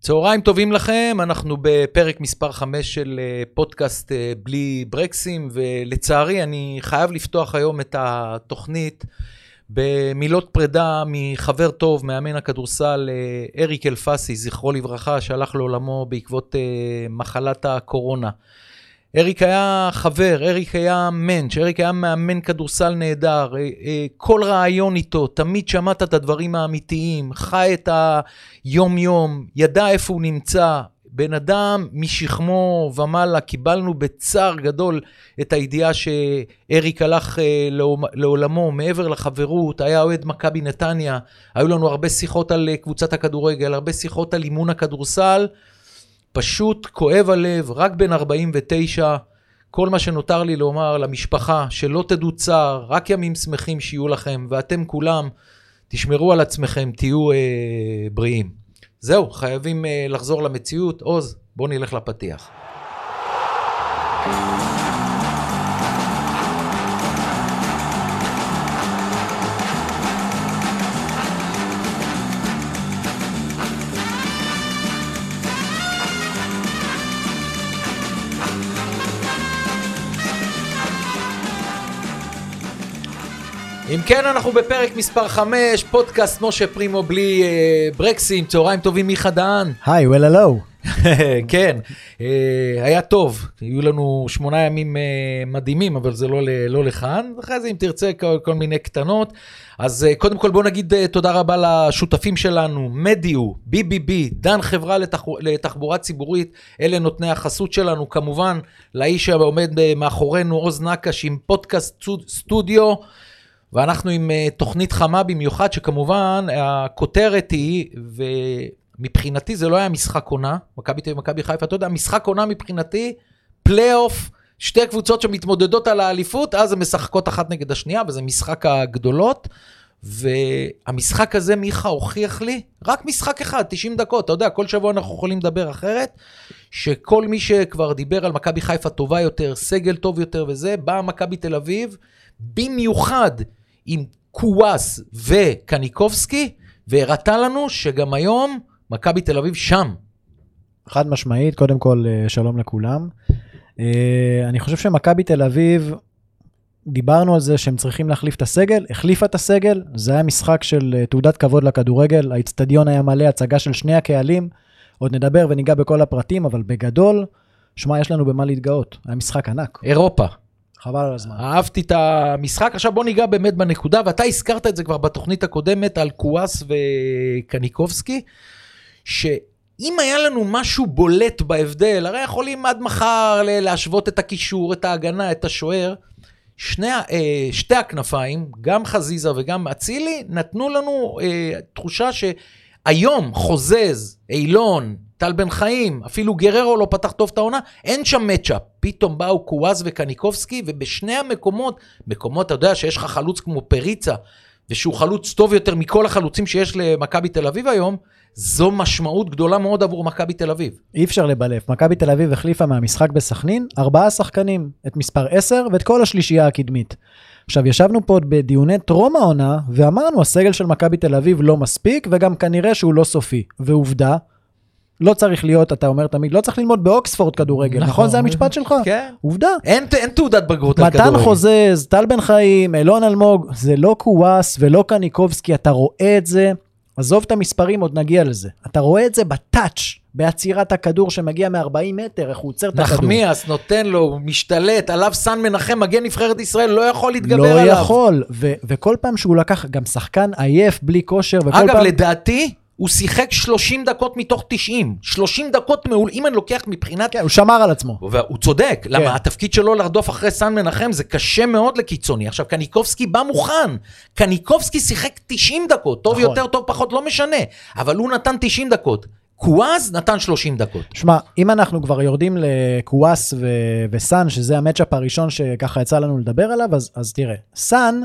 צהריים טובים לכם, אנחנו בפרק מספר 5 של אה, פודקאסט אה, בלי ברקסים, ולצערי אני חייב לפתוח היום את התוכנית במילות פרידה מחבר טוב, מאמן הכדורסל אה, אריק אלפסי, זכרו לברכה, שהלך לעולמו בעקבות מחלת הקורונה. אריק היה חבר, אריק היה מענץ', אריק היה מאמן כדורסל נהדר, אה, אה, כל רעיון איתו, תמיד שמעת את הדברים האמיתיים, חי את היום-יום, ידע איפה הוא נמצא. בן אדם משכמו ומעלה, קיבלנו בצער גדול את הידיעה שאריק הלך אה, לעולמו, מעבר לחברות, היה אוהד מכבי נתניה, היו לנו הרבה שיחות על קבוצת הכדורגל, הרבה שיחות על אימון הכדורסל. פשוט כואב הלב, רק בן 49. כל מה שנותר לי לומר למשפחה, שלא תדעו צער, רק ימים שמחים שיהיו לכם, ואתם כולם, תשמרו על עצמכם, תהיו אה, בריאים. זהו, חייבים אה, לחזור למציאות. עוז, בואו נלך לפתיח. אם כן, אנחנו בפרק מספר 5, פודקאסט משה פרימו בלי אה, ברקסים, צהריים טובים מיכה דהן. היי, well hello. כן, אה, היה טוב, היו לנו שמונה ימים אה, מדהימים, אבל זה לא, לא לכאן, אחרי זה אם תרצה כל, כל מיני קטנות. אז אה, קודם כל בוא נגיד אה, תודה רבה לשותפים שלנו, מדיו, BBB, דן חברה לתח... לתחבורה ציבורית, אלה נותני החסות שלנו, כמובן לאיש שעומד אה, מאחורינו, עוז נקש עם פודקאסט סטודיו. ואנחנו עם uh, תוכנית חמה במיוחד, שכמובן הכותרת היא, ומבחינתי זה לא היה משחק עונה, מכבי תל אביב ומכבי חיפה, אתה יודע, משחק עונה מבחינתי, פלייאוף, שתי קבוצות שמתמודדות על האליפות, אז הן משחקות אחת נגד השנייה, וזה משחק הגדולות. והמשחק הזה, מיכה הוכיח לי, רק משחק אחד, 90 דקות, אתה יודע, כל שבוע אנחנו יכולים לדבר אחרת, שכל מי שכבר דיבר על מכבי חיפה טובה יותר, סגל טוב יותר וזה, באה מכבי תל אביב, במיוחד עם קוואס וקניקובסקי, והראתה לנו שגם היום מכבי תל אביב שם. חד משמעית, קודם כל אה, שלום לכולם. אה, אני חושב שמכבי תל אביב, דיברנו על זה שהם צריכים להחליף את הסגל, החליפה את הסגל, זה היה משחק של אה, תעודת כבוד לכדורגל, האיצטדיון היה מלא, הצגה של שני הקהלים, עוד נדבר וניגע בכל הפרטים, אבל בגדול, שמע, יש לנו במה להתגאות, היה משחק ענק. אירופה. חבל על הזמן. אהבתי את המשחק. עכשיו בוא ניגע באמת בנקודה, ואתה הזכרת את זה כבר בתוכנית הקודמת על קואס וקניקובסקי, שאם היה לנו משהו בולט בהבדל, הרי יכולים עד מחר להשוות את הקישור, את ההגנה, את השוער. שני, אה, שתי הכנפיים, גם חזיזה וגם אצילי, נתנו לנו אה, תחושה שהיום חוזז, אילון, טל בן חיים, אפילו גררו לא פתח טוב את העונה, אין שם מצ'אפ. פתאום באו קוואז וקניקובסקי, ובשני המקומות, מקומות, אתה יודע שיש לך חלוץ כמו פריצה, ושהוא חלוץ טוב יותר מכל החלוצים שיש למכבי תל אביב היום, זו משמעות גדולה מאוד עבור מכבי תל אביב. אי אפשר לבלף. מכבי תל אביב החליפה מהמשחק בסכנין ארבעה שחקנים, את מספר 10 ואת כל השלישייה הקדמית. עכשיו, ישבנו פה בדיוני טרום העונה, ואמרנו, הסגל של מכבי תל אביב לא מספיק, וגם כנראה שהוא לא סופי. ועובדה, לא צריך להיות, אתה אומר תמיד, לא צריך ללמוד באוקספורד כדורגל, נכון? נכון זה המשפט שלך? כן. עובדה. אין, אין תעודת בגרות על כדורגל. מתן חוזז, טל בן חיים, אילון אלמוג, זה לא קוואס ולא קניקובסקי, אתה רואה את זה, עזוב את המספרים, עוד נגיע לזה. אתה רואה את זה בטאץ', בעצירת הכדור שמגיע מ-40 מטר, איך הוא עוצר את הכדור. נחמיאס נותן לו, משתלט, עליו סן מנחם, מגן נבחרת ישראל, לא יכול להתגבר לא עליו. לא יכול, ו- וכל פעם שהוא לקח גם שחקן עייף, בלי כושר, וכל אגב, פעם... אגב, לדעתי, הוא שיחק 30 דקות מתוך 90. 30 דקות מעול, אם אני לוקח מבחינת... כן, הוא שמר על עצמו. והוא צודק, כן. למה התפקיד שלו לרדוף אחרי סן מנחם זה קשה מאוד לקיצוני. עכשיו, קניקובסקי בא מוכן. קניקובסקי שיחק 90 דקות, טוב נכון. יותר, טוב פחות, לא משנה. אבל הוא נתן 90 דקות. קוואס נתן 30 דקות. שמע, אם אנחנו כבר יורדים לקוואס ו- וסאן, שזה המצ'אפ הראשון שככה יצא לנו לדבר עליו, אז, אז תראה, סאן...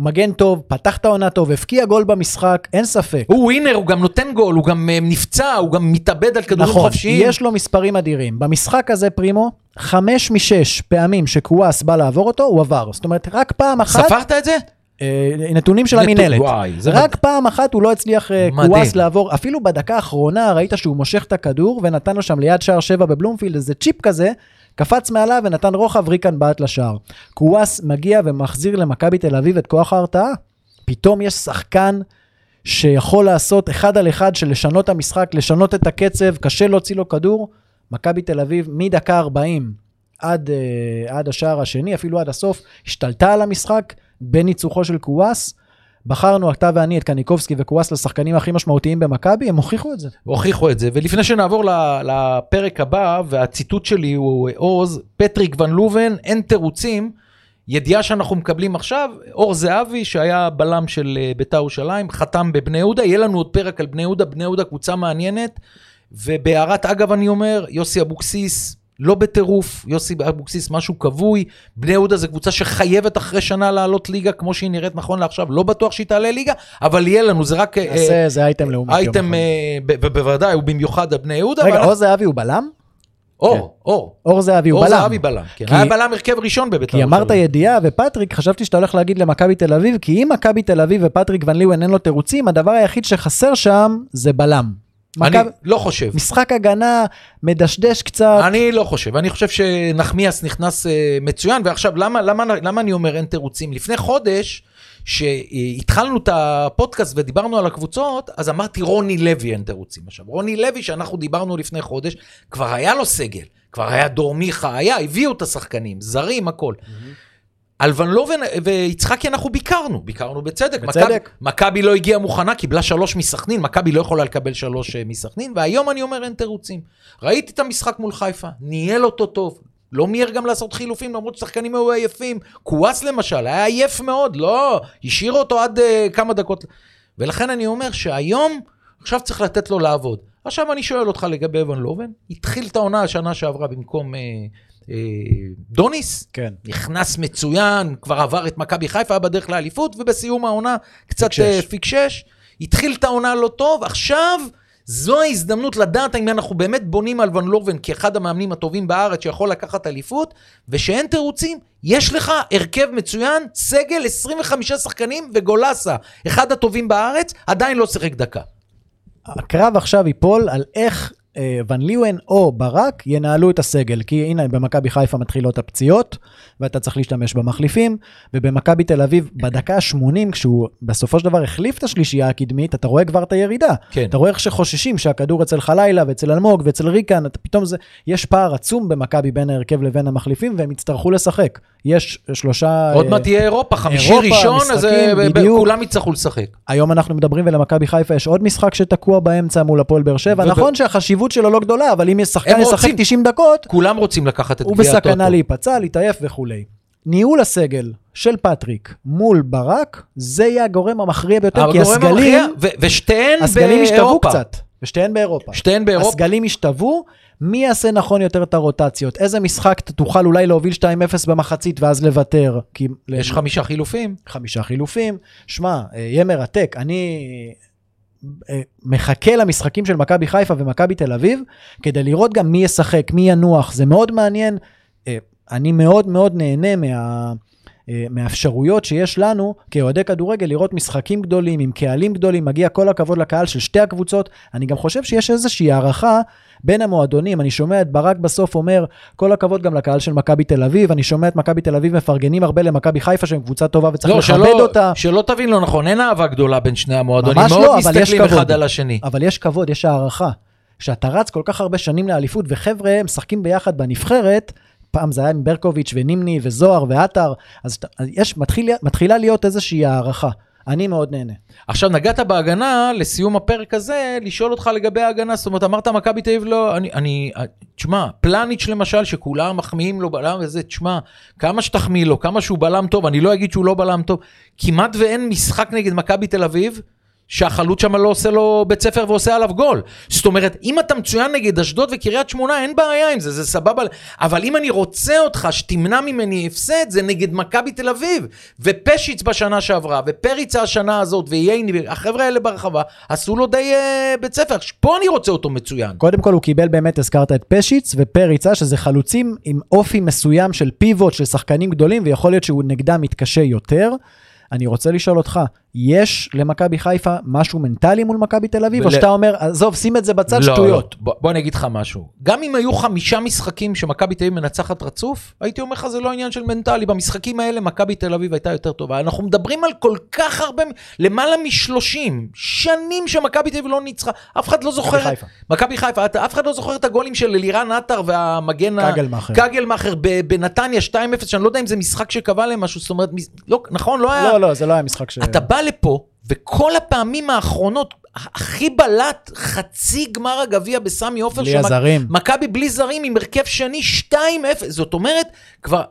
מגן טוב, פתח את העונה טוב, הבקיע גול במשחק, אין ספק. הוא ווינר, הוא גם נותן גול, הוא גם uh, נפצע, הוא גם מתאבד על כדורים נכון, חופשיים. נכון, יש לו מספרים אדירים. במשחק הזה, פרימו, חמש משש פעמים שקוואס בא לעבור אותו, הוא עבר. זאת אומרת, רק פעם אחת... ספרת את זה? אה, נתונים של המינהלת. רק פעם אחת הוא לא הצליח אה. קוואס לעבור, אפילו בדקה האחרונה ראית שהוא מושך את הכדור ונתן לו שם ליד שער שבע בבלומפילד איזה צ'יפ כזה, קפץ מעליו ונתן רוחב, ריקן בעט לשער. קוואס מגיע ומחזיר למכבי תל אביב את כוח ההרתעה. פתאום יש שחקן שיכול לעשות אחד על אחד של לשנות המשחק, לשנות את הקצב, קשה להוציא לו כדור. מכבי תל אביב מדקה 40 עד, אה, עד השער השני, אפילו עד הסוף, השתלטה על המשחק בניצוחו של קוואס. בחרנו, אתה ואני, את קניקובסקי וקוואס לשחקנים הכי משמעותיים במכבי, הם הוכיחו את זה. הוכיחו את זה. ולפני שנעבור לפרק הבא, והציטוט שלי הוא עוז, פטריק ון לובן, אין תירוצים. ידיעה שאנחנו מקבלים עכשיו, אור זהבי, שהיה בלם של אה, בית"ר ירושלים, חתם בבני יהודה, יהיה לנו עוד פרק על בני יהודה, בני יהודה קבוצה מעניינת. ובהערת אגב אני אומר, יוסי אבוקסיס לא בטירוף, יוסי אבוקסיס משהו כבוי, בני יהודה זו קבוצה שחייבת אחרי שנה לעלות ליגה כמו שהיא נראית נכון לעכשיו, לא בטוח שהיא תעלה ליגה, אבל יהיה לנו, זה רק... אה, נעשה איזה אייטם לעומת יום אייטם. אה, בוודאי, הוא במיוחד על בני יהודה. רגע, אור זהבי הוא בלם? אור, אור. אור זהבי הוא אור בלם. זהבי בלם, כן. כי- היה בלם הרכב ראשון בבית"ר. כי אמרת. ידיעה, ופטריק, חשבתי שאתה הולך להגיד למכבי תל אביב, כי אם מכבי תל אביב ופטריק ון ליוון אין לו תירוצים, הדבר היחיד שחסר שם זה בלם. אני מכבי- לא חושב. משחק הגנה מדשדש קצת. אני לא חושב, אני חושב שנחמיאס נכנס אה, מצוין, ועכשיו למה, למה, למה אני אומר אין תירוצים? לפני חודש, שהתחלנו את הפודקאסט ודיברנו על הקבוצות, אז אמרתי רוני לוי אין תירוצים. עכשיו, רוני לוי, שאנחנו דיברנו לפני חודש, כבר היה לו סגל, כבר היה דור מיכה, היה, הביאו את השחקנים, זרים, הכל. על ון לובן ויצחקי אנחנו ביקרנו, ביקרנו בצדק. בצדק. מכבי- לא הגיעה מוכנה, קיבלה שלוש מסכנין, מכבי לא יכולה לקבל שלוש אה, מסכנין, והיום אני אומר אין תירוצים. ראיתי את המשחק מול חיפה, ניהל אותו טוב. לא מיהר גם לעשות חילופים, למרות ששחקנים היו עייפים. קוואס למשל, היה עייף מאוד, לא, השאיר אותו עד uh, כמה דקות. ולכן אני אומר שהיום, עכשיו צריך לתת לו לעבוד. עכשיו אני שואל אותך לגבי ון לובן, התחיל את העונה השנה שעברה במקום אה, דוניס, כן. נכנס מצוין, כבר עבר את מכבי חיפה, היה בדרך לאליפות, ובסיום העונה קצת פיקשש. אה, פיקשש. התחיל את העונה לא טוב, עכשיו זו ההזדמנות לדעת האם אנחנו באמת בונים על ון לובן כאחד המאמנים הטובים בארץ שיכול לקחת אליפות, ושאין תירוצים, יש לך הרכב מצוין, סגל 25 שחקנים וגולסה, אחד הטובים בארץ, עדיין לא שיחק דקה. הקרב עכשיו ייפול על איך אה, ון ליוון או ברק ינהלו את הסגל. כי הנה, במכבי חיפה מתחילות הפציעות, ואתה צריך להשתמש במחליפים, ובמכבי תל אביב, בדקה ה-80, כשהוא בסופו של דבר החליף את השלישייה הקדמית, אתה רואה כבר את הירידה. כן. אתה רואה איך שחוששים שהכדור אצל חלילה ואצל אלמוג ואצל ריקן, אתה פתאום זה, יש פער עצום במכבי בין ההרכב לבין המחליפים, והם יצטרכו לשחק. יש שלושה... עוד אה, מעט תהיה אירופה, חמישי אירופה, ראשון, אז אה, משחקים, ב- בדיוק. כולם יצטרכו לשחק. היום אנחנו מדברים ולמכבי חיפה יש עוד משחק שתקוע באמצע מול הפועל באר שבע. נכון שהחשיבות שלו לא גדולה, אבל אם יש שחקן ישחק רוצים. 90 דקות, כולם רוצים לקחת את הוא גביע הטוטו. בסכנה להיפצע, להתעייף וכולי. ניהול הסגל של פטריק מול ברק, זה יהיה הגורם המכריע ביותר, כי הסגלים, המכריע, ו- ושתיהן הסגלים השתוו באירופה. קצת, ושתיהן באירופה. שתיהן באירופה. הסגלים השתוו, מי יעשה נכון יותר את הרוטציות? איזה משחק ת- תוכל אולי להוביל 2-0 במחצית ואז לוותר? כי יש חמישה חילופים. חמישה חילופים. שמע, אה, יהיה מרתק. אני אה, מחכה למשחקים של מכבי חיפה ומכבי תל אביב, כדי לראות גם מי ישחק, מי ינוח. זה מאוד מעניין. אה, אני מאוד מאוד נהנה מה... אה, מהאפשרויות שיש לנו כאוהדי כדורגל לראות משחקים גדולים עם קהלים גדולים, מגיע כל הכבוד לקהל של שתי הקבוצות. אני גם חושב שיש איזושהי הערכה בין המועדונים. אני שומע את ברק בסוף אומר, כל הכבוד גם לקהל של מכבי תל אביב, אני שומע את מכבי תל אביב מפרגנים הרבה למכבי חיפה שהם קבוצה טובה וצריך לא, לכבד שלא, אותה. שלא תבין לא נכון, אין אהבה גדולה בין שני המועדונים. מאוד לא, אבל יש מסתכלים. אחד על השני. אבל יש כבוד, יש הערכה. שאתה רץ כל כך הרבה שנים לאליפות, וחבר'ה משחקים ביחד בנבחרת, פעם זה היה עם ברקוביץ' ונימני וזוהר ועטר, אז יש, מתחיל, מתחילה להיות איזושהי הערכה. אני מאוד נהנה. עכשיו נגעת בהגנה, לסיום הפרק הזה, לשאול אותך לגבי ההגנה, זאת אומרת, אמרת מכבי תל אביב לא, אני, אני, תשמע, פלניץ' למשל, שכולם מחמיאים לו בלם וזה, תשמע, כמה שתחמיא לו, כמה שהוא בלם טוב, אני לא אגיד שהוא לא בלם טוב, כמעט ואין משחק נגד מכבי תל אביב, שהחלוץ שם לא עושה לו בית ספר ועושה עליו גול. זאת אומרת, אם אתה מצוין נגד אשדוד וקריית שמונה, אין בעיה עם זה, זה סבבה. אבל אם אני רוצה אותך שתמנע ממני הפסד, זה נגד מכבי תל אביב. ופשיץ בשנה שעברה, ופריצה השנה הזאת, וייני, החבר'ה האלה ברחבה, עשו לו די אה, בית ספר. פה אני רוצה אותו מצוין. קודם כל הוא קיבל באמת, הזכרת את פשיץ ופריצה, שזה חלוצים עם אופי מסוים של פיבוט, של שחקנים גדולים, ויכול להיות שהוא נגדם מתקשה יותר. אני רוצה לשאול אותך, יש למכבי חיפה משהו מנטלי מול מכבי תל אביב, או ול- שאתה אומר, עזוב, שים את זה בצד, לא, שטויות. לא. בוא, בוא אני אגיד לך משהו. גם אם היו חמישה משחקים שמכבי תל אביב מנצחת רצוף, הייתי אומר לך זה לא עניין של מנטלי. במשחקים האלה מכבי תל אביב הייתה יותר טובה. אנחנו מדברים על כל כך הרבה, למעלה מ-30 שנים שמכבי תל אביב לא ניצחה. אף אחד לא זוכר... חיפה. מכבי חיפה, אתה- אף אחד לא זוכר את הגולים של אלירן עטר והמגן... קגלמאכר. קגלמאכר בנתניה 2-0, שאני לא יודע אם זה משחק שקבע להם משהו, זאת אומרת, לא, נכון, לא היה... לא, לא, זה לא היה משחק ש... אתה בא לפה, וכל הפעמים האחרונות, הכי בלט חצי גמר הגביע בסמי עופר, בלי הזרים. מכבי בלי זרים עם הרכב שני 2-0, זאת אומרת, כבר,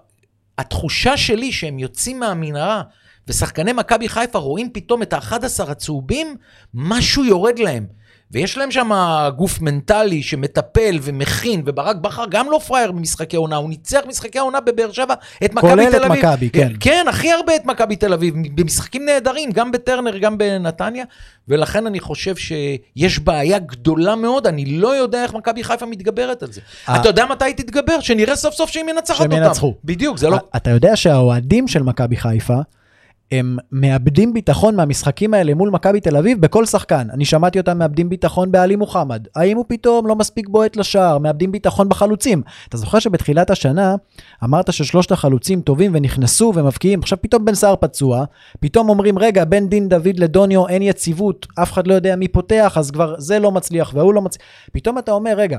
התחושה שלי שהם יוצאים מהמנהרה, ושחקני מכבי חיפה רואים פתאום את ה-11 הצהובים, משהו יורד להם. ויש להם שם גוף מנטלי שמטפל ומכין, וברק בכר גם לא פראייר במשחקי עונה, הוא ניצח משחקי עונה בבאר שבע את מכבי כולל תל את אביב. מכבי, כן. כן, הכי הרבה את מכבי תל אביב, במשחקים נהדרים, גם בטרנר, גם בנתניה, ולכן אני חושב שיש בעיה גדולה מאוד, אני לא יודע איך מכבי חיפה מתגברת על זה. אה. אתה יודע מתי היא תתגבר? שנראה סוף סוף שהיא מנצחת שהם אותם. ינצחו. בדיוק, זה לא... אתה יודע שהאוהדים של מכבי חיפה, הם מאבדים ביטחון מהמשחקים האלה מול מכבי תל אביב בכל שחקן. אני שמעתי אותם מאבדים ביטחון בעלי מוחמד. האם הוא פתאום לא מספיק בועט לשער? מאבדים ביטחון בחלוצים. אתה זוכר שבתחילת השנה אמרת ששלושת החלוצים טובים ונכנסו ומבקיעים, עכשיו פתאום בן סער פצוע, פתאום אומרים רגע בין דין דוד לדוניו אין יציבות, אף אחד לא יודע מי פותח, אז כבר זה לא מצליח וההוא לא מצליח. פתאום אתה אומר רגע,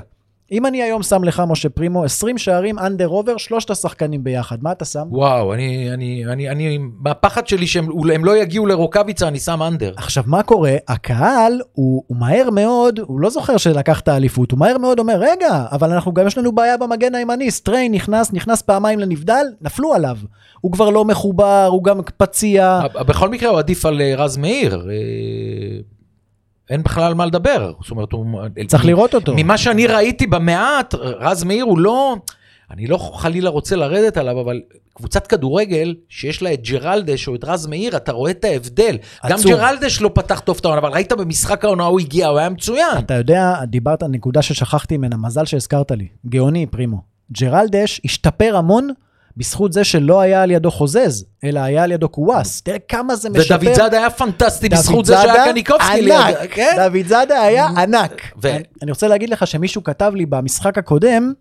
אם אני היום שם לך, משה פרימו, 20 שערים אנדר עובר, שלושת השחקנים ביחד, מה אתה שם? וואו, אני, אני, אני, אני, מהפחד שלי שהם הם לא יגיעו לרוקאביצה, אני שם אנדר. עכשיו, מה קורה? הקהל, הוא, הוא מהר מאוד, הוא לא זוכר שלקח אליפות, הוא מהר מאוד אומר, רגע, אבל אנחנו גם יש לנו בעיה במגן הימני, סטריין נכנס, נכנס פעמיים לנבדל, נפלו עליו. הוא כבר לא מחובר, הוא גם פציע. בכל מקרה הוא עדיף על אה, רז מאיר. אין בכלל מה לדבר. זאת אומרת, הוא... צריך לראות אותו. ממה שאני ראיתי במעט, רז מאיר הוא לא... אני לא חלילה רוצה לרדת עליו, אבל קבוצת כדורגל שיש לה את ג'רלדש או את רז מאיר, אתה רואה את ההבדל. גם עצום. ג'רלדש לא פתח טוב את העונה, אבל ראית במשחק העונה הוא הגיע, הוא היה מצוין. אתה יודע, דיברת על נקודה ששכחתי ממנה, מזל שהזכרת לי. גאוני, פרימו. ג'רלדש השתפר המון בזכות זה שלא היה על ידו חוזז, אלא היה על ידו קוואס. תראה כמה זה משפר. ודוד זאדה היה פנטסטי בזכות זה שהיה קניקובסקי ליד. ענק, כן? דוד זאדה היה ענק. ו- אני- אני רוצה להגיד לך שמישהו כתב לי במשחק הקודם,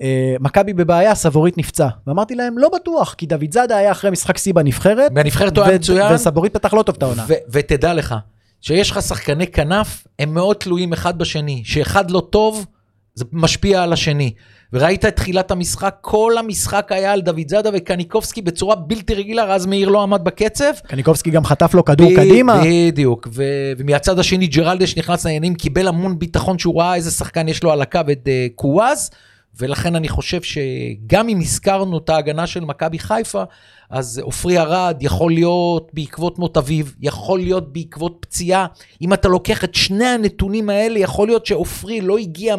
אה, מכבי בבעיה, סבורית נפצע. ואמרתי להם, לא בטוח, כי דוד זאדה היה אחרי משחק שיא בנבחרת. בנבחרת הוא היה מצוין. וסבורית פתח לא טוב את העונה. ותדע לך, שיש לך שחקני כנף, הם מאוד תלויים אחד בשני. שאחד לא טוב, זה משפיע על השני. וראית את תחילת המשחק, כל המשחק היה על דוד זאדה וקניקובסקי בצורה בלתי רגילה, רז מאיר לא עמד בקצב. קניקובסקי גם חטף לו כדור ב- קדימה. בדיוק, ו- ומהצד השני ג'רלדש נכנס לעניינים, קיבל המון ביטחון שהוא ראה איזה שחקן יש לו על הקו, את אה, קוואז, ולכן אני חושב שגם אם הזכרנו את ההגנה של מכבי חיפה, אז עופרי ארד יכול להיות בעקבות מות אביו, יכול להיות בעקבות פציעה. אם אתה לוקח את שני הנתונים האלה, יכול להיות שעופרי לא הגיע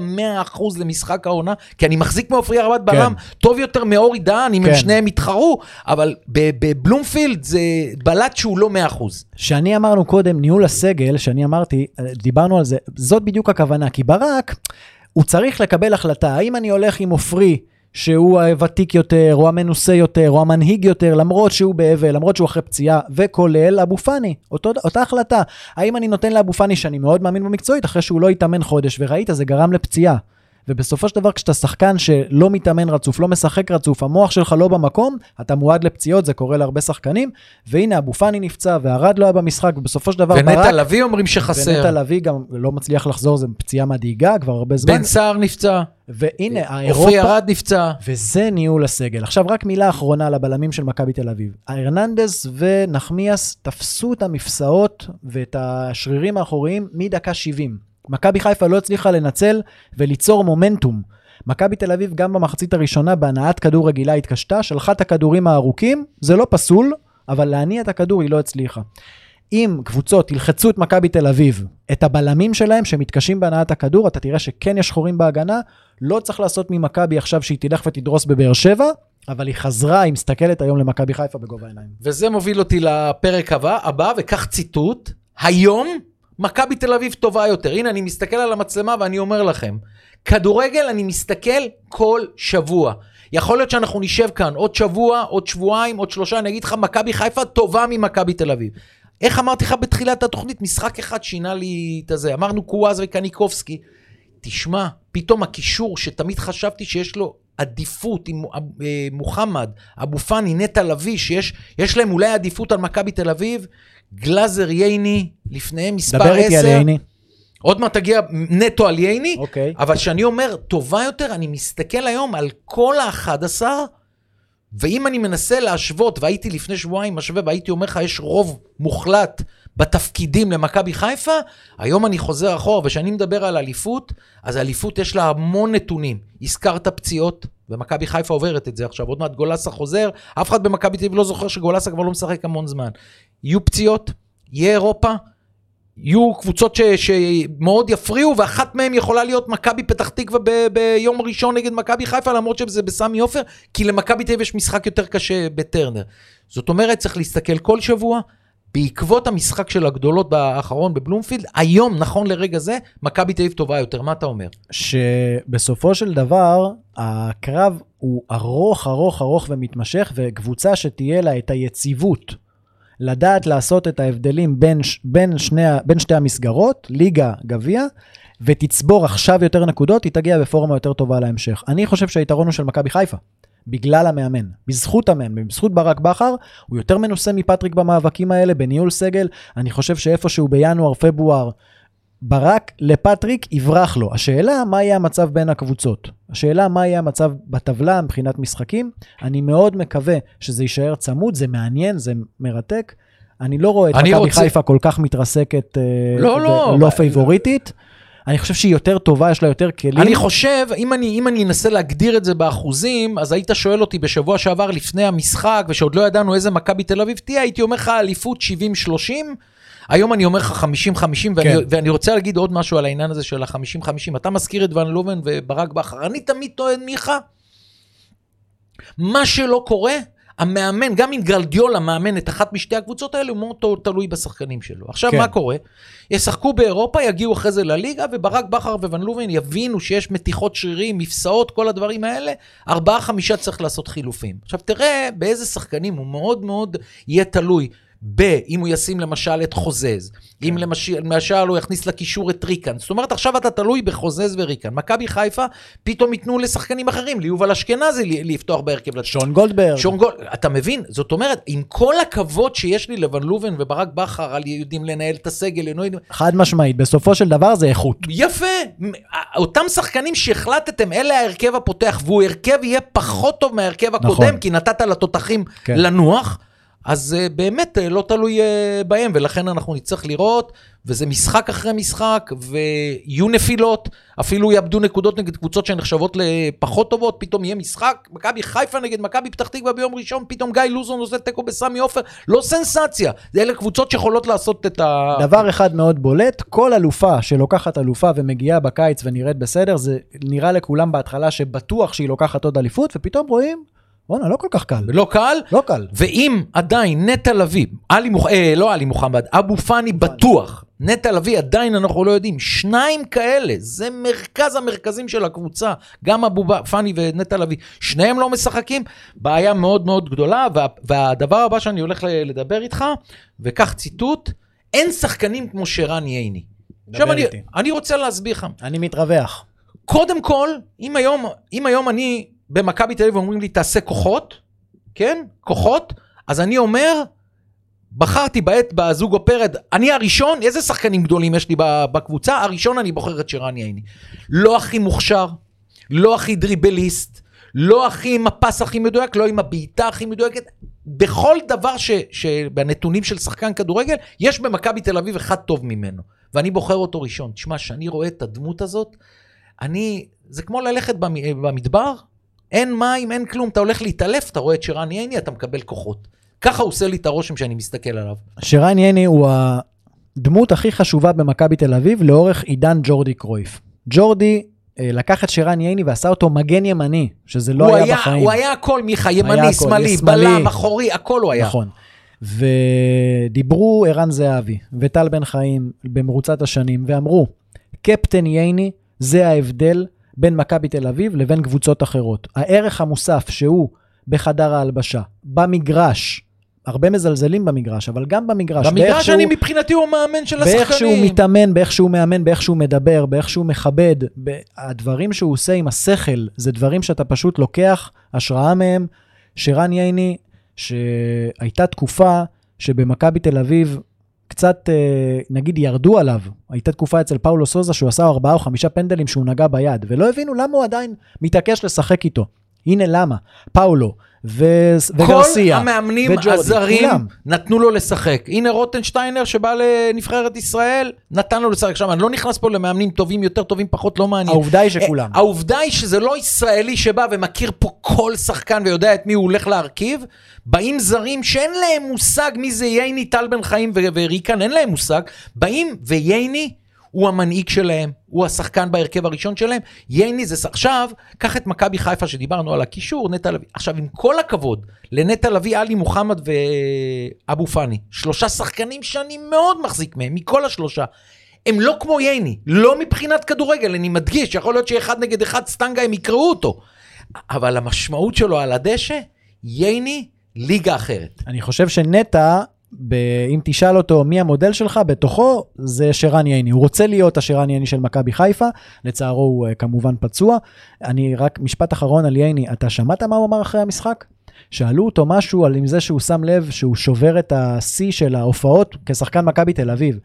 100% למשחק העונה, כי אני מחזיק מעופרי ארד בלם טוב יותר מאורי דהן, אם הם כן. שניהם יתחרו, אבל בבלומפילד זה בלט שהוא לא 100%. שאני אמרנו קודם, ניהול הסגל, שאני אמרתי, דיברנו על זה, זאת בדיוק הכוונה, כי ברק, הוא צריך לקבל החלטה, האם אני הולך עם עופרי, שהוא הוותיק יותר, או המנוסה יותר, או המנהיג יותר, למרות שהוא באבל, למרות שהוא אחרי פציעה, וכולל אבו פאני, אותו, אותה החלטה. האם אני נותן לאבו פאני, שאני מאוד מאמין במקצועית, אחרי שהוא לא התאמן חודש, וראית, זה גרם לפציעה. ובסופו של דבר כשאתה שחקן שלא מתאמן רצוף, לא משחק רצוף, המוח שלך לא במקום, אתה מועד לפציעות, זה קורה להרבה שחקנים, והנה אבו פאני נפצע וארד לא היה במשחק, ובסופו של דבר ונטע לביא אומרים שחסר. ונטע לביא גם לא מצליח לחזור, זו פציעה מדאיגה כבר הרבה זמן. בן סער נפצע, והנה, עופרי האירופה, ארד נפצע. וזה ניהול הסגל. עכשיו רק מילה אחרונה לבלמים של מכבי תל אביב. ההרננדס ונחמיאס תפסו את המפסעות ואת השרירים האחוריים מדקה 70. מכבי חיפה לא הצליחה לנצל וליצור מומנטום. מכבי תל אביב גם במחצית הראשונה בהנעת כדור רגילה התקשתה, שלחה את הכדורים הארוכים, זה לא פסול, אבל להניע את הכדור היא לא הצליחה. אם קבוצות ילחצו את מכבי תל אביב, את הבלמים שלהם שמתקשים בהנעת הכדור, אתה תראה שכן יש חורים בהגנה, לא צריך לעשות ממכבי עכשיו שהיא תלך ותדרוס בבאר שבע, אבל היא חזרה, היא מסתכלת היום למכבי חיפה בגובה העיניים. וזה מוביל אותי לפרק הבא, הבא וקח ציטוט, היום מכבי תל אביב טובה יותר. הנה, אני מסתכל על המצלמה ואני אומר לכם, כדורגל אני מסתכל כל שבוע. יכול להיות שאנחנו נשב כאן עוד שבוע, עוד שבועיים, עוד שלושה, אני אגיד לך, מכבי חיפה טובה ממכבי תל אביב. איך אמרתי לך בתחילת התוכנית? משחק אחד שינה לי את הזה. אמרנו קוואז וקניקובסקי. תשמע, פתאום הקישור שתמיד חשבתי שיש לו עדיפות עם אה, מוחמד, אבו פאני, נטע לביא, שיש להם אולי עדיפות על מכבי תל אביב, גלאזר ייני, לפניהם מספר 10. דבר איתי על ייני. עוד מעט תגיע נטו על ייני, אוקיי. אבל כשאני אומר טובה יותר, אני מסתכל היום על כל ה-11, ואם אני מנסה להשוות, והייתי לפני שבועיים משווה, והייתי אומר לך, יש רוב מוחלט בתפקידים למכבי חיפה, היום אני חוזר אחורה, וכשאני מדבר על אליפות, אז אליפות יש לה המון נתונים. הזכרת פציעות, ומכבי חיפה עוברת את זה עכשיו, עוד מעט גולסה חוזר, אף אחד במכבי תל אביב לא זוכר שגולסה כבר לא משחק המון זמן. יהיו פציעות, יהיה אירופה, יהיו קבוצות ש, שמאוד יפריעו, ואחת מהן יכולה להיות מכבי פתח תקווה ב, ביום ראשון נגד מכבי חיפה, למרות שזה בסמי עופר, כי למכבי תל אביב יש משחק יותר קשה בטרנר. זאת אומרת, צריך להסתכל כל שבוע, בעקבות המשחק של הגדולות האחרון בבלומפילד, היום, נכון לרגע זה, מכבי תל אביב טובה יותר. מה אתה אומר? שבסופו של דבר, הקרב הוא ארוך, ארוך, ארוך ומתמשך, וקבוצה שתהיה לה את היציבות. לדעת לעשות את ההבדלים בין, בין, שני, בין שתי המסגרות, ליגה, גביע, ותצבור עכשיו יותר נקודות, היא תגיע בפורמה יותר טובה להמשך. אני חושב שהיתרון הוא של מכבי חיפה. בגלל המאמן, בזכות המאמן, בזכות ברק בכר, הוא יותר מנוסה מפטריק במאבקים האלה, בניהול סגל. אני חושב שאיפשהו בינואר, פברואר, ברק לפטריק יברח לו. השאלה, מה יהיה המצב בין הקבוצות? השאלה, מה יהיה המצב בטבלה מבחינת משחקים? אני מאוד מקווה שזה יישאר צמוד, זה מעניין, זה מרתק. אני לא רואה את מכבי רוצה... חיפה כל כך מתרסקת, אה, לא, לא, לא פייבוריטית. אני חושב שהיא יותר טובה, יש לה יותר כלים. אני חושב, אם אני, אם אני אנסה להגדיר את זה באחוזים, אז היית שואל אותי בשבוע שעבר לפני המשחק, ושעוד לא ידענו איזה מכבי תל אביב תהיה, הייתי אומר לך אליפות 70-30. היום אני אומר לך 50-50, ואני, כן. ואני רוצה להגיד עוד משהו על העניין הזה של ה-50-50. אתה מזכיר את ון לובן וברק בכר, אני תמיד טוען, מיכה, מה שלא קורה, המאמן, גם אם גרלדיולה מאמן את אחת משתי הקבוצות האלה, הוא מאוד תלוי בשחקנים שלו. עכשיו, כן. מה קורה? ישחקו באירופה, יגיעו אחרי זה לליגה, וברק בכר וון לובן יבינו שיש מתיחות שרירים, מפסעות, כל הדברים האלה, ארבעה, חמישה צריך לעשות חילופים. עכשיו, תראה באיזה שחקנים הוא מאוד מאוד יהיה תלוי. ב, אם הוא ישים למשל את חוזז, כן. אם למשל, למשל הוא יכניס לקישור את ריקן. זאת אומרת, עכשיו אתה תלוי בחוזז וריקן. מכבי חיפה, פתאום ייתנו לשחקנים אחרים, ליובל אשכנזי לפתוח בהרכב. שון גולדברג. שון גולד... אתה מבין? זאת אומרת, עם כל הכבוד שיש לי לבן לובן וברק בכר על יודעים לנהל את הסגל, יודעים... חד משמעית, בסופו של דבר זה איכות. יפה. אותם שחקנים שהחלטתם, אלה ההרכב הפותח, והוא הרכב יהיה פחות טוב מההרכב הקודם, נכון. כי נתת לתותחים כן. לנוח. אז uh, באמת uh, לא תלוי uh, בהם, ולכן אנחנו נצטרך לראות, וזה משחק אחרי משחק, ויהיו נפילות, אפילו יאבדו נקודות נגד קבוצות שנחשבות לפחות טובות, פתאום יהיה משחק, מכבי חיפה נגד מכבי פתח תקווה ביום ראשון, פתאום גיא לוזון עושה תיקו בסמי עופר, לא סנסציה, אלה קבוצות שיכולות לעשות את ה... דבר אחד מאוד בולט, כל אלופה שלוקחת אלופה ומגיעה בקיץ ונראית בסדר, זה נראה לכולם בהתחלה שבטוח שהיא לוקחת עוד אליפות, ופתאום רואים... בואנה, לא כל כך קל. לא קל? לא קל. ואם עדיין נטע לביא, עלי מוחמד, אה, לא עלי מוחמד, אבו פאני בטוח, נטע לביא עדיין אנחנו לא יודעים, שניים כאלה, זה מרכז המרכזים של הקבוצה, גם אבו פאני ונטע לביא, שניהם לא משחקים, בעיה מאוד מאוד גדולה, וה, והדבר הבא שאני הולך לדבר איתך, וכך ציטוט, אין שחקנים כמו שרן ייני. עכשיו אני, אני רוצה להסביר לך. אני מתרווח. קודם כל, אם היום, אם היום אני במכבי תל אביב אומרים לי, תעשה כוחות, כן? כוחות, אז אני אומר, בחרתי בעת בזוגו פרד, אני הראשון, איזה שחקנים גדולים יש לי בקבוצה? הראשון אני בוחר את שרן ייני. לא הכי מוכשר, לא הכי דריבליסט, לא הכי עם הפס הכי מדויק, לא עם הבעיטה הכי מדויקת. בכל דבר ש, שבנתונים של שחקן כדורגל, יש במכבי תל אביב אחד טוב ממנו. ואני בוחר אותו ראשון. תשמע, כשאני רואה את הדמות הזאת, אני, זה כמו ללכת במדבר, אין מים, אין כלום, אתה הולך להתעלף, אתה רואה את שרן ייני, אתה מקבל כוחות. ככה עושה לי את הרושם שאני מסתכל עליו. שרן ייני הוא הדמות הכי חשובה במכבי תל אביב לאורך עידן ג'ורדי קרויף. ג'ורדי אה, לקח את שרן ייני ועשה אותו מגן ימני, שזה לא היה, היה בחיים. הוא היה הכל, מיכה, ימני, שמאלי, בלם, אחורי, הכל הוא היה. נכון. ודיברו ערן זהבי וטל בן חיים במרוצת השנים, ואמרו, קפטן ייני זה ההבדל בין מכבי תל אביב לבין קבוצות אחרות. הערך המוסף שהוא בחדר ההלבשה, במגרש, הרבה מזלזלים במגרש, אבל גם במגרש. במגרש שהוא- אני מבחינתי הוא המאמן של השחקנים. באיך שהוא מתאמן, באיך שהוא מאמן, באיך שהוא מדבר, באיך שהוא מכבד, הדברים שהוא עושה עם השכל, זה דברים שאתה פשוט לוקח השראה מהם. שרן ייני, שהייתה תקופה שבמכבי תל אביב קצת, אה, נגיד, ירדו עליו. הייתה תקופה אצל פאולו סוזה שהוא עשה ארבעה או חמישה פנדלים שהוא נגע ביד, ולא הבינו למה הוא עדיין מתעקש לשחק איתו. הנה למה, פאולו ו- וגרסיה. כל המאמנים הזרים. נתנו לו לשחק. הנה רוטנשטיינר שבא לנבחרת ישראל, נתן לו לשחק. עכשיו, אני לא נכנס פה למאמנים טובים יותר, טובים פחות, לא מעניין. העובדה היא שכולם. אה, העובדה היא שזה לא ישראלי שבא ומכיר פה כל שחקן ויודע את מי הוא הולך להרכיב. באים זרים שאין להם מושג מי זה ייני, טל בן חיים וריקן, אין להם מושג. באים וייני הוא המנהיג שלהם, הוא השחקן בהרכב הראשון שלהם. ייני זה... עכשיו, קח את מכבי חיפה שדיברנו על הקישור, נטע לביא. עכשיו, עם כל הכבוד לנטע לביא, עלי מוחמד ואבו פאני, שלושה שחקנים שאני מאוד מחזיק מהם, מכל השלושה. הם לא כמו ייני, לא מבחינת כדורגל, אני מדגיש, יכול להיות שאחד נגד אחד סטנגה הם יקראו אותו. אבל המשמעות שלו על הדשא, ייני, ליגה אחרת. אני חושב שנטע, ב- אם תשאל אותו מי המודל שלך, בתוכו זה שרן ייני. הוא רוצה להיות השרן ייני של מכבי חיפה, לצערו הוא אה, כמובן פצוע. אני רק, משפט אחרון על ייני, אתה שמעת מה הוא אמר אחרי המשחק? שאלו אותו משהו על עם זה שהוא שם לב שהוא שובר את השיא של ההופעות כשחקן מכבי תל אביב.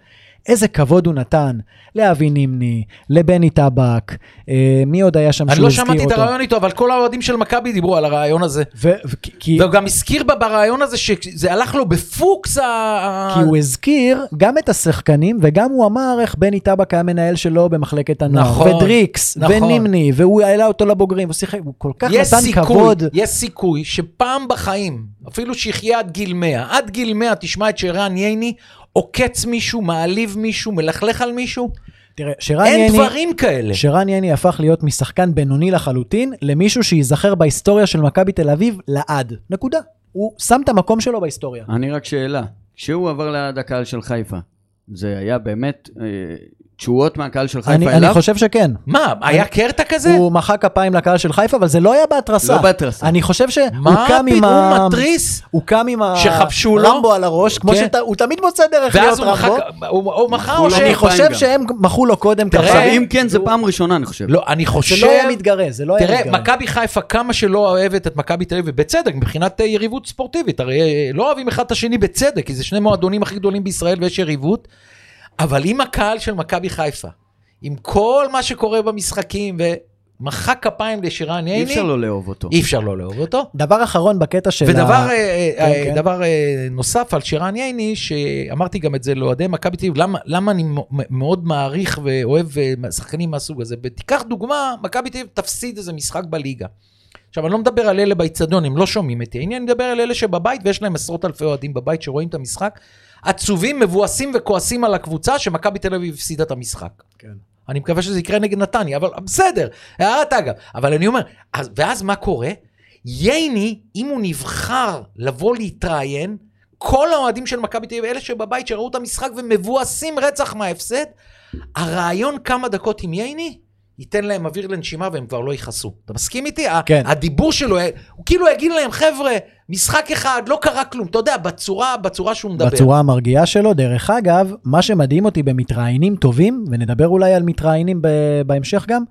איזה כבוד הוא נתן לאבי נימני, לבני טבק, אה, מי עוד היה שם אני שהוא לא הזכיר אותו? שמעתי את הרעיון איתו, אבל כל האוהדים של מכבי דיברו על הרעיון הזה. ו- ו- כי- והוא גם הזכיר ברעיון הזה שזה הלך לו בפוקס ה... כי הוא הזכיר גם את השחקנים, וגם הוא אמר איך בני טבק היה מנהל שלו במחלקת הנוער. נכון, ודריקס, נכון. ונימני, והוא העלה אותו לבוגרים, הוא שיחק, הוא כל כך נתן סיכוי, כבוד. יש סיכוי שפעם בחיים, אפילו שיחיה עד גיל 100, עד גיל 100 תשמע את שרן ייני עוקץ מישהו, מעליב מישהו, מלכלך על מישהו. תראה, שרן אין ייני, דברים כאלה. שרן ייני הפך להיות משחקן בינוני לחלוטין, למישהו שייזכר בהיסטוריה של מכבי תל אביב לעד. נקודה. הוא שם את המקום שלו בהיסטוריה. אני רק שאלה, כשהוא עבר ליד הקהל של חיפה, זה היה באמת אה, תשואות מהקהל של חיפה אני, אליו? אני חושב שכן. מה, היה קרטע כזה? הוא מחא כפיים לקהל של חיפה, אבל זה לא היה בהתרסה. לא בהתרסה. אני חושב שהוא מה קם עם ה... הוא מתריס? הוא קם עם שחבשו לו? הרמבו על הראש, כמו כן. שהוא תמיד מוצא דרך להיות רמבו. הוא הוא או ש... אני מחא חושב. שהם מחאו לו קודם תראה, ככה. עכשיו, אם כן, זה והוא- פעם ראשונה, אני חושב. לא, אני זה חושב... לא היה מתגרה, זה לא היה תראה, מתגרה. מכבי חיפה, כמה שלא אוהבת את מכבי תל אביב, ובצדק, מבחינת יריבות ספורטיבית, הרי אה, לא אוהבים אחד את השני בצדק, כי זה שני מועדונים הכי גדולים בישראל ויש יריבות, אבל עם הקהל של מכבי חיפה, עם כל מה שקורה במשחקים, ומחא כפיים לשרן אי ייני, אפשר לא לאהוב אותו. אי אפשר לא לאהוב אותו. דבר אחרון בקטע של ודבר ה... אה, אה, כן, אה, כן. דבר אה, נוסף על שירן ייני, שאמרתי גם את זה לאוהדי מכבי תל אביב, למה- למה אני מאוד מעריך ואוהב שחקנים מהסוג הזה. ותיקח דוגמה, מכבי תל אביב תפסיד איזה משחק בליגה. עכשיו, אני לא מדבר על אלה באיצטדיון, הם לא שומעים את ייני, אני מדבר על אלה שבבית, ויש להם עשרות אלפי אוהדים בבית שרואים את המשחק, עצובים, מבואסים וכועסים על הקבוצה שמכבי תל אביב הפסידה את המשחק. כן. אני מקווה שזה יקרה נגד נתניה, אבל בסדר, הערת אגב. אבל אני אומר, אז, ואז מה קורה? ייני, אם הוא נבחר לבוא להתראיין, כל האוהדים של מכבי תל אביב, אלה שבבית שראו את המשחק ומבואסים רצח מההפסד, הרעיון כמה דקות עם ייני, ייתן להם אוויר לנשימה והם כבר לא יכעסו. אתה מסכים איתי? כן. הדיבור שלו, הוא כאילו יגיד להם, חבר'ה, משחק אחד, לא קרה כלום. אתה יודע, בצורה, בצורה שהוא מדבר. בצורה המרגיעה שלו. דרך אגב, מה שמדהים אותי במתראיינים טובים, ונדבר אולי על מתראיינים ב- בהמשך גם,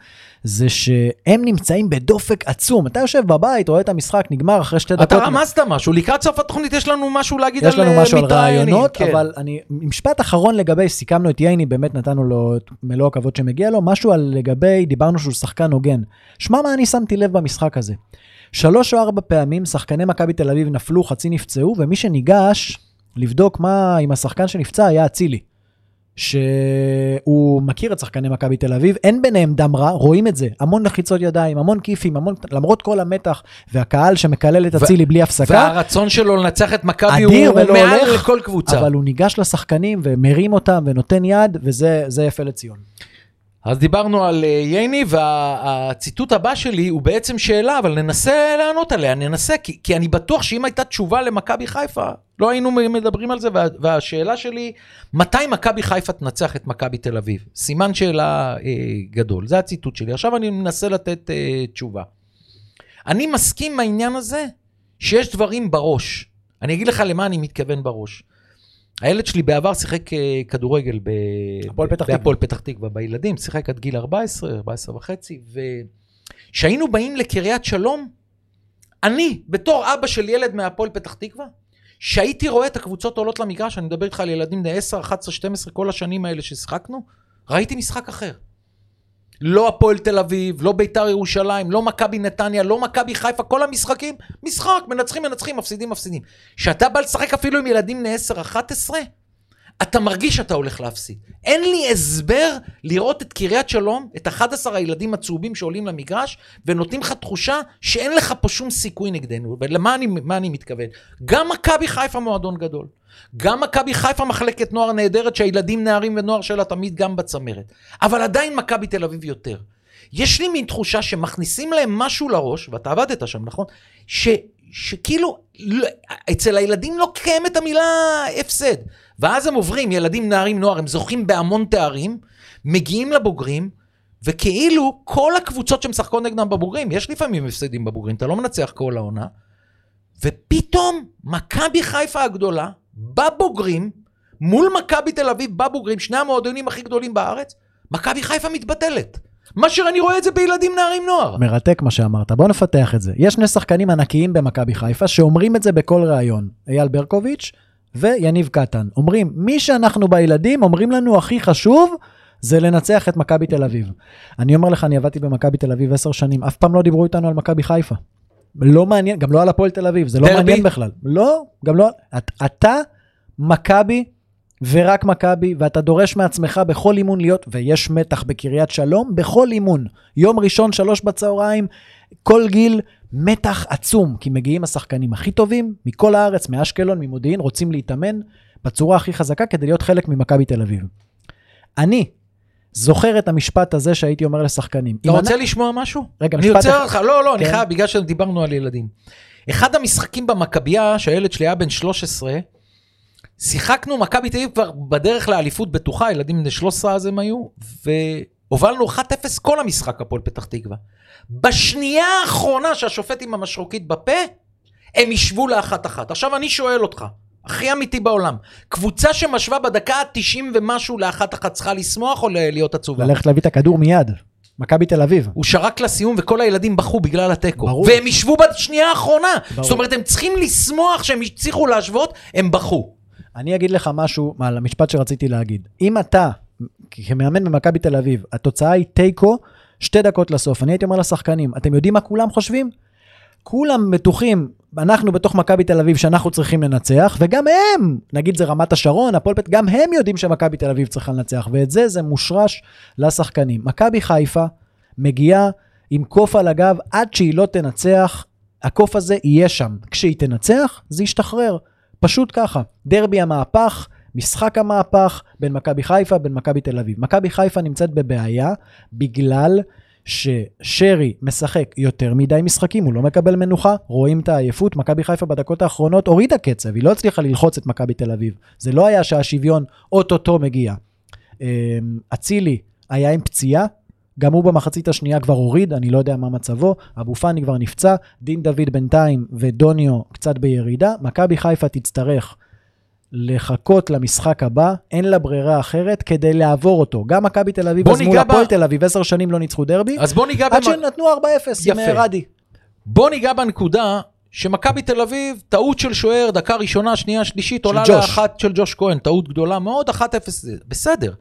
זה שהם נמצאים בדופק עצום. אתה יושב בבית, רואה את המשחק, נגמר אחרי שתי דקות. אתה רמזת משהו, לקראת סוף התוכנית יש לנו משהו להגיד יש על לנו אה, משהו על מתראיינים, רעיונות, כן. אבל אני, משפט אחרון לגבי, סיכמנו את ייני, באמת נתנו לו את מלוא הכבוד שמגיע לו, משהו על לגבי, דיברנו שהוא שחקן הוגן. שמע מה אני שמתי לב במשחק הזה. שלוש או ארבע פעמים שחקני מכבי תל אביב נפלו, חצי נפצעו, ומי שניגש לבדוק מה עם השחקן שנפצע היה אצילי. שהוא מכיר את שחקני מכבי תל אביב, אין ביניהם דם רע, רואים את זה, המון לחיצות ידיים, המון כיפים, המון, למרות כל המתח והקהל שמקלל את ו- אצילי בלי הפסקה. והרצון שלו לנצח את מכבי הוא ולא מעל הולך, לכל קבוצה. אבל הוא ניגש לשחקנים ומרים אותם ונותן יד, וזה זה יפה לציון. אז דיברנו על אה, ייני, והציטוט הבא שלי הוא בעצם שאלה, אבל ננסה לענות עליה, ננסה, כי, כי אני בטוח שאם הייתה תשובה למכבי חיפה, לא היינו מדברים על זה, וה, והשאלה שלי, מתי מכבי חיפה תנצח את מכבי תל אביב? סימן שאלה אה, גדול, זה הציטוט שלי. עכשיו אני מנסה לתת אה, תשובה. אני מסכים עם העניין הזה שיש דברים בראש. אני אגיד לך למה אני מתכוון בראש. הילד שלי בעבר שיחק אה, כדורגל. בהפועל פתח תקווה בילדים, שיחק עד גיל 14, 14 וחצי, וכשהיינו באים לקריית שלום, אני, בתור אבא של ילד מהפועל פתח תקווה, שהייתי רואה את הקבוצות עולות למגרש, אני מדבר איתך על ילדים בני 10, 11, 12, כל השנים האלה ששיחקנו, ראיתי משחק אחר. לא הפועל תל אביב, לא ביתר ירושלים, לא מכבי נתניה, לא מכבי חיפה, כל המשחקים, משחק, מנצחים, מנצחים, מפסידים, מפסידים. כשאתה בא לשחק אפילו עם ילדים בני 10-11, אתה מרגיש שאתה הולך להפסיד. אין לי הסבר לראות את קריית שלום, את 11 הילדים הצהובים שעולים למגרש, ונותנים לך תחושה שאין לך פה שום סיכוי נגדנו. ולמה אני, אני מתכוון? גם מכבי חיפה מועדון גדול. גם מכבי חיפה מחלקת נוער נהדרת, שהילדים, נערים ונוער שלה תמיד גם בצמרת. אבל עדיין מכבי תל אביב יותר. יש לי מין תחושה שמכניסים להם משהו לראש, ואתה עבדת שם, נכון? ש, שכאילו, לא, אצל הילדים לא קיימת המילה הפסד. ואז הם עוברים, ילדים, נערים, נוער, הם זוכים בהמון תארים, מגיעים לבוגרים, וכאילו כל הקבוצות שמשחקות נגדם בבוגרים, יש לפעמים הפסדים בבוגרים, אתה לא מנצח כל העונה, ופתאום מכבי חיפה הגדולה, בבוגרים, מול מכבי תל אביב בבוגרים, שני המועדונים הכי גדולים בארץ, מכבי חיפה מתבטלת. מאשר אני רואה את זה בילדים, נערים, נוער. מרתק מה שאמרת, בוא נפתח את זה. יש שני שחקנים ענקיים במכבי חיפה שאומרים את זה בכל ראיון. אייל ברקוביץ' ויניב קטן. אומרים, מי שאנחנו בילדים, אומרים לנו הכי חשוב, זה לנצח את מכבי תל אביב. אני אומר לך, אני עבדתי במכבי תל אביב עשר שנים, אף פעם לא דיברו איתנו על מכבי חיפה. לא מעניין, גם לא על הפועל תל אביב, זה לא דרבי? מעניין בכלל. לא, גם לא, את, אתה, מכבי ורק מכבי, ואתה דורש מעצמך בכל אימון להיות, ויש מתח בקריית שלום, בכל אימון. יום ראשון, שלוש בצהריים, כל גיל, מתח עצום, כי מגיעים השחקנים הכי טובים מכל הארץ, מאשקלון, ממודיעין, רוצים להתאמן בצורה הכי חזקה כדי להיות חלק ממכבי תל אביב. אני זוכר את המשפט הזה שהייתי אומר לשחקנים. אתה רוצה אני- לשמוע משהו? רגע, אני משפט עוצר אחד. אותך, לא, לא, אני כן. חייב, בגלל שדיברנו על ילדים. אחד המשחקים במכבייה, שהילד שלי היה בן 13, שיחקנו מכבי תל אביב כבר בדרך לאליפות בטוחה, ילדים בני 13 אז הם היו, והובלנו 1-0 כל המשחק הפועל פתח תקווה. בשנייה האחרונה שהשופט עם המשרוקית בפה, הם ישבו לאחת אחת. עכשיו אני שואל אותך, הכי אמיתי בעולם, קבוצה שמשווה בדקה ה-90 ומשהו לאחת אחת צריכה לשמוח או להיות עצובה? ללכת להביא את הכדור מיד. מכבי תל אביב. הוא שרק לסיום וכל הילדים בכו בגלל התיקו. ברור. והם ישבו בשנייה האחרונה. ברור. זאת אומרת, הם צריכים לשמוח שהם הצליחו להשוות, הם בכו. אני אגיד לך משהו על המשפט שרציתי להגיד. אם אתה, כמאמן במכבי תל אביב, התוצאה היא תיקו, שתי דקות לסוף. אני הייתי אומר לשחקנים, אתם יודעים מה כולם חושבים? כולם בטוחים, אנחנו בתוך מכבי תל אביב שאנחנו צריכים לנצח, וגם הם, נגיד זה רמת השרון, הפועל פת, גם הם יודעים שמכבי תל אביב צריכה לנצח, ואת זה זה מושרש לשחקנים. מכבי חיפה מגיעה עם קוף על הגב עד שהיא לא תנצח, הקוף הזה יהיה שם. כשהיא תנצח, זה ישתחרר. פשוט ככה. דרבי המהפך, משחק המהפך בין מכבי חיפה, בין מכבי תל אביב. מכבי חיפה נמצאת בבעיה בגלל ששרי משחק יותר מדי משחקים, הוא לא מקבל מנוחה, רואים את העייפות. מכבי חיפה בדקות האחרונות הורידה קצב, היא לא הצליחה ללחוץ את מכבי תל אביב. זה לא היה שהשוויון אוטוטו מגיע. אמ, אצילי היה עם פציעה, גם הוא במחצית השנייה כבר הוריד, אני לא יודע מה מצבו, אבו פאני כבר נפצע, דין דוד בינתיים ודוניו קצת בירידה, מכבי חיפה תצטרך לחכות למשחק הבא, אין לה ברירה אחרת כדי לעבור אותו. גם מכבי תל אביב, אז מול ניגע ב- הפועל תל אביב, עשר שנים לא ניצחו דרבי, אז בוא ניגע, עד במ... שנתנו 4-0 עם יפה. רדי. בוא ניגע בנקודה שמכבי תל אביב, טעות של שוער, דקה ראשונה, שנייה, שלישית, עולה. לאחת של ג'וש כהן, טעות גדולה מאוד, 1-0, זה בסדר.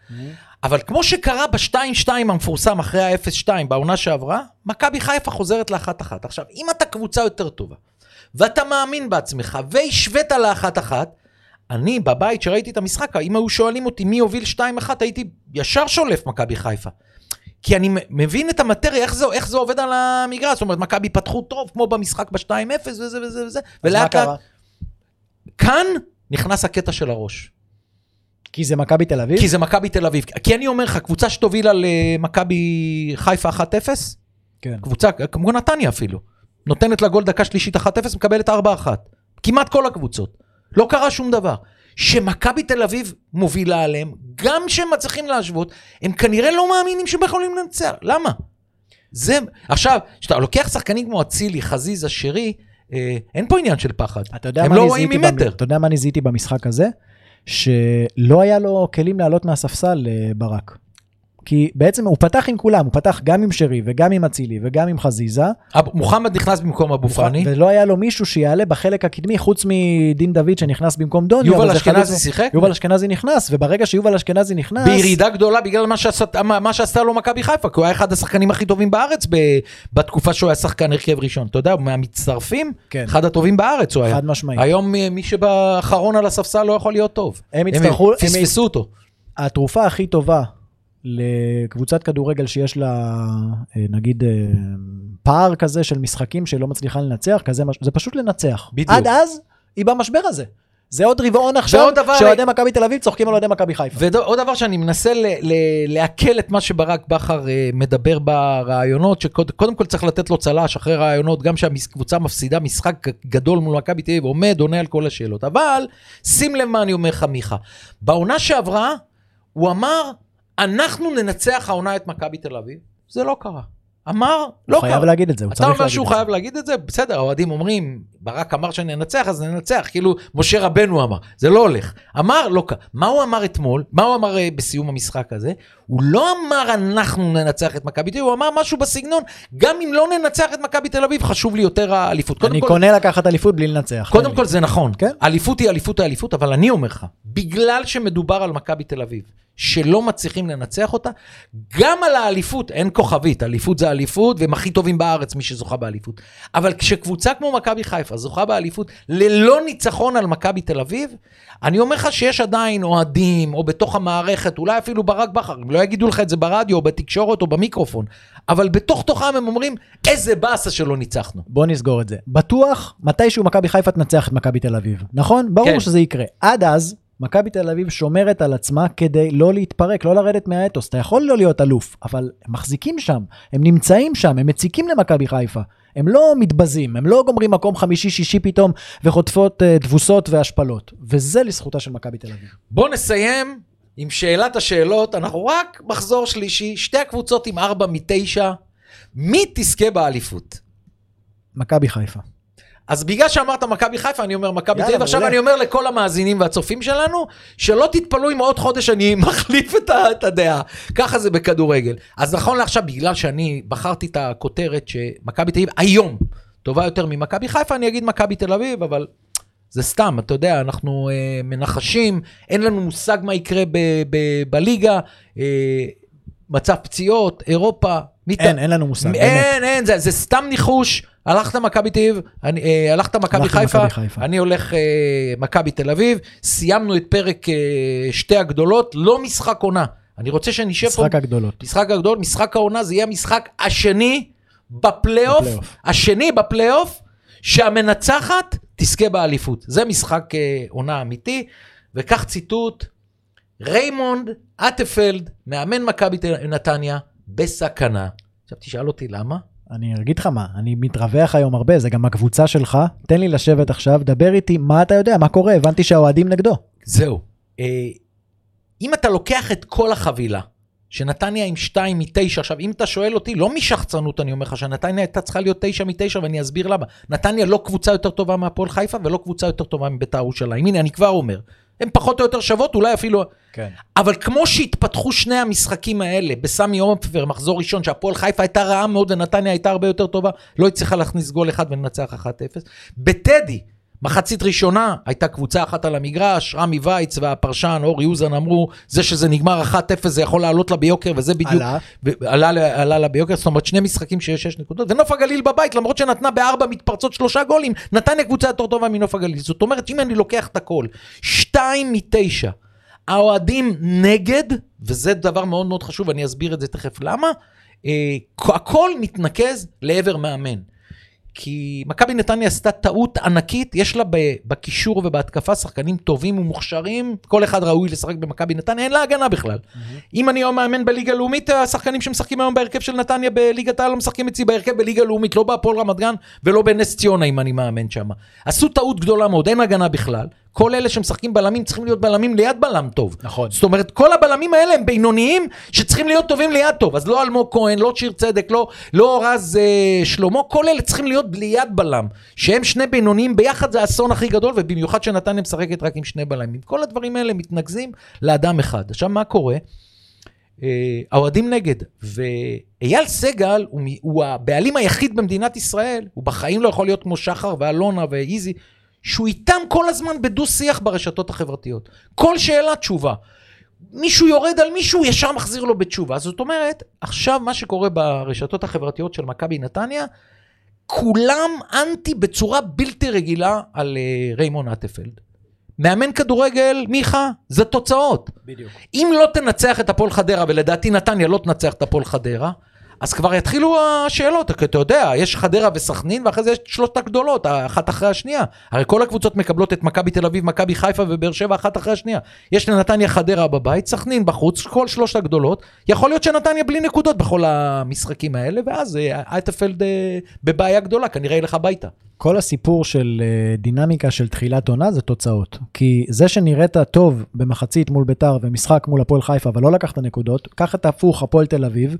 אבל כמו שקרה ב-2-2 המפורסם אחרי ה-0-2 בעונה שעברה, מכבי חיפה חוזרת לאחת-אחת. עכשיו, אם אתה קבוצה יותר טובה, ואתה מאמין בעצמך, והשווית לאחת-אחת, אני בבית שראיתי את המשחק, אם היו שואלים אותי מי הוביל 2-1, הייתי ישר שולף מכבי חיפה. כי אני מבין את המטריה, איך זה, איך זה עובד על המגרש. זאת אומרת, מכבי פתחו טוב, כמו במשחק ב-2-0 וזה וזה וזה, ולאט לאט... כאן נכנס הקטע של הראש. כי זה מכבי תל אביב? כי זה מכבי תל אביב. כי אני אומר לך, קבוצה שתוביל על אה, מכבי חיפה 1-0, כן. קבוצה, כמו נתניה אפילו, נותנת לה גול דקה שלישית 1-0, מקבלת 4-1. כמעט כל הקבוצות. לא קרה שום דבר. שמכבי תל אביב מובילה עליהם, גם כשהם מצליחים להשוות, הם כנראה לא מאמינים שהם יכולים לנצח. למה? זה, עכשיו, כשאתה לוקח שחקנים כמו אצילי, חזיזה, שרי, אה, אין פה עניין של פחד. אתה יודע הם לא רואים זיהיתי במ- ממטר. אתה יודע מה אני זיהיתי במשחק הזה? שלא היה לו כלים לעלות מהספסל לברק. כי בעצם הוא פתח עם כולם, הוא פתח גם עם שרי וגם עם אצילי וגם עם חזיזה, אב- מוחמד נכנס במקום אבו פאני. ולא היה לו מישהו שיעלה בחלק הקדמי חוץ מדין דוד שנכנס במקום דוניו. יובל אשכנזי שיחק? יובל אשכנזי נכנס, וברגע שיובל אשכנזי נכנס... בירידה גדולה בגלל מה, שעשה, מה, מה שעשתה לו מכבי חיפה, כי הוא היה אחד השחקנים הכי טובים בארץ ב, בתקופה שהוא היה שחקן הרכב ראשון. אתה יודע, מהמצטרפים, כן. אחד הטובים בארץ הוא היה. חד משמעית. היום מי שבאחרון על הספסל לא יכול להיות טוב. הם יצטרכו- הם- פספסו אותו. התרופה הכי טובה לקבוצת כדורגל שיש לה, אה, נגיד, אה, פער כזה של משחקים שלא מצליחה לנצח, כזה, זה פשוט לנצח. בדיוק. עד אז, היא במשבר הזה. זה עוד רבעון עכשיו, שאוהדי מכבי תל אביב צוחקים על אוהדי מכבי חיפה. ועוד דבר שאני מנסה לעכל את מה שברק בכר אה, מדבר ברעיונות, שקודם כל צריך לתת לו צל"ש אחרי רעיונות, גם שהקבוצה מפסידה משחק גדול מול מכבי תל אביב, עומד, עונה על כל השאלות. אבל שים לב מה אני אומר לך, מיכה. בעונה שעברה, הוא אמר, אנחנו ננצח העונה את מכבי תל אביב. זה לא קרה. אמר, לא הוא קרה. חייב להגיד את זה, הוא אתה צריך אומר להגיד שהוא את זה. חייב להגיד את זה? בסדר, האוהדים אומרים, ברק אמר שננצח, אז ננצח, כאילו משה רבנו אמר, זה לא הולך. אמר, לא קרה. מה הוא אמר אתמול? מה הוא אמר אה, בסיום המשחק הזה? הוא לא אמר אנחנו ננצח את מכבי תל אביב, הוא אמר משהו בסגנון, גם אם לא ננצח את מכבי תל אביב, חשוב לי יותר האליפות. אני כל- קונה לקחת אליפות בלי לנצח. קודם כל. זה נכון, כן. אליפות היא אליפות האליפות, אבל אני אומר לך, בגלל שמדובר על מכבי תל אביב, שלא מצליחים לנצח אותה, גם על האליפות, אין כוכבית, אליפות זה אליפות, והם הכי טובים בארץ, מי שזוכה באליפות. אבל כשקבוצה כמו מכבי חיפה זוכה באליפות ללא ניצחון על מכבי תל אביב, אני אומר לך שיש עדיין אוהדים, או בתוך המערכת, אולי אפילו ברק בכר, הם לא יגידו לך את זה ברדיו, או בתקשורת, או במיקרופון, אבל בתוך תוכם הם אומרים, איזה באסה שלא ניצחנו. בוא נסגור את זה. בטוח, מתישהו מכבי חיפה תנצח את מכבי תל אביב, נכון? ברור כן. שזה יקרה. עד אז, מכבי תל אביב שומרת על עצמה כדי לא להתפרק, לא לרדת מהאתוס. אתה יכול לא להיות אלוף, אבל הם מחזיקים שם, הם נמצאים שם, הם מציקים למכבי חיפה. הם לא מתבזים, הם לא גומרים מקום חמישי-שישי פתאום וחוטפות uh, תבוסות והשפלות. וזה לזכותה של מכבי תל אביב. בואו נסיים עם שאלת השאלות, אנחנו רק מחזור שלישי, שתי הקבוצות עם ארבע מתשע, מי תזכה באליפות? מכבי חיפה. אז בגלל שאמרת מכבי חיפה, אני אומר מכבי תל אביב. עכשיו. אני אומר לכל המאזינים והצופים שלנו, שלא תתפלאו אם עוד חודש אני מחליף את את הדעה. ככה זה בכדורגל. אז נכון לעכשיו, בגלל שאני בחרתי את הכותרת שמכבי תל אביב היום טובה יותר ממכבי חיפה, אני אגיד מכבי תל אביב, אבל זה סתם, אתה יודע, אנחנו אה, מנחשים, אין לנו מושג מה יקרה ב- ב- בליגה, אה, מצב פציעות, אירופה. מי ת- אין, אין לנו מושג, באמת. אין, אין, זה, זה סתם ניחוש. הלכת מכבי תל אביב, אה, הלכת מכבי חיפה, חיפה. אני הולך אה, מכבי תל אביב. סיימנו את פרק אה, שתי הגדולות, לא משחק עונה. אני רוצה שנשב פה, משחק הגדולות. משחק הגדול, משחק העונה, זה יהיה המשחק השני בפלייאוף. השני בפלייאוף, שהמנצחת תזכה באליפות. זה משחק אה, עונה אמיתי, וכך ציטוט, ריימונד אטפלד, מאמן מכבי נתניה, בסכנה. עכשיו תשאל אותי למה? אני אגיד לך מה, אני מתרווח היום הרבה, זה גם הקבוצה שלך, תן לי לשבת עכשיו, דבר איתי, מה אתה יודע, מה קורה, הבנתי שהאוהדים נגדו. זהו. אה, אם אתה לוקח את כל החבילה, שנתניה עם 2 מ-9, עכשיו אם אתה שואל אותי, לא משחצנות אני אומר לך, שנתניה הייתה צריכה להיות 9 מ-9 ואני אסביר למה. נתניה לא קבוצה יותר טובה מהפועל חיפה ולא קבוצה יותר טובה מביתר ירושלים. הנה, אני כבר אומר. הן פחות או יותר שוות, אולי אפילו... כן. אבל כמו שהתפתחו שני המשחקים האלה, בסמי עופר, מחזור ראשון, שהפועל חיפה הייתה רעה מאוד ונתניה הייתה הרבה יותר טובה, לא הצליחה להכניס גול אחד ולנצח 1-0. בטדי, מחצית ראשונה, הייתה קבוצה אחת על המגרש, רמי וייץ והפרשן אורי אוזן אמרו, זה שזה נגמר 1-0 זה יכול לעלות לה ביוקר, וזה בדיוק... עלה. ו- עלה, לה- עלה לה ביוקר, זאת אומרת שני משחקים שיש שש נקודות, ונוף הגליל בבית, למרות שנתנה בארבע מתפרצות שלושה גולים, נתניה קבוצה יותר טובה מנוף הגליל. זאת אומרת, אם אני לוקח את הכל, שתיים מתשע, האוהדים נגד, וזה דבר מאוד מאוד חשוב, אני אסביר את זה תכף למה, אה, הכל מתנקז לעבר מאמן. כי מכבי נתניה עשתה טעות ענקית, יש לה בקישור ובהתקפה שחקנים טובים ומוכשרים, כל אחד ראוי לשחק במכבי נתניה, אין לה הגנה בכלל. אם אני היום מאמן בליגה הלאומית, השחקנים שמשחקים היום בהרכב של נתניה בליגת העל לא משחקים אצלי בהרכב בליגה הלאומית, לא בהפועל רמת גן ולא בנס ציונה אם אני מאמן שם. עשו טעות גדולה מאוד, אין הגנה בכלל. כל אלה שמשחקים בלמים צריכים להיות בלמים ליד בלם טוב. נכון. זאת אומרת, כל הבלמים האלה הם בינוניים שצריכים להיות טובים ליד טוב. אז לא אלמוג כהן, לא שיר צדק, לא, לא רז אה, שלמה, כל אלה צריכים להיות ליד בלם. שהם שני בינוניים ביחד זה האסון הכי גדול, ובמיוחד שנתניה משחקת רק עם שני בלמים. כל הדברים האלה מתנקזים לאדם אחד. עכשיו, מה קורה? אה, האוהדים נגד, ואייל סגל הוא, הוא הבעלים היחיד במדינת ישראל, הוא בחיים לא יכול להיות כמו שחר ואלונה ואיזי, שהוא איתם כל הזמן בדו-שיח ברשתות החברתיות. כל שאלה תשובה. מישהו יורד על מישהו, ישר מחזיר לו בתשובה. זאת אומרת, עכשיו מה שקורה ברשתות החברתיות של מכבי נתניה, כולם אנטי בצורה בלתי רגילה על uh, ריימון אטפלד. מאמן כדורגל, מיכה, זה תוצאות. בדיוק. אם לא תנצח את הפועל חדרה, ולדעתי נתניה לא תנצח את הפועל חדרה, אז כבר יתחילו השאלות, כי אתה יודע, יש חדרה וסכנין, ואחרי זה יש שלושת הגדולות, אחת אחרי השנייה. הרי כל הקבוצות מקבלות את מכבי תל אביב, מכבי חיפה ובאר שבע אחת אחרי השנייה. יש לנתניה חדרה בבית, סכנין בחוץ, כל שלושת הגדולות. יכול להיות שנתניה בלי נקודות בכל המשחקים האלה, ואז אה, אייטפלד אה, בבעיה גדולה, כנראה ילך הביתה. כל הסיפור של אה, דינמיקה של תחילת עונה זה תוצאות. כי זה שנראית טוב במחצית מול ביתר ומשחק מול הפועל חיפה ולא לקחת נקודות, קח את ההפוך, הפועל תל אביב,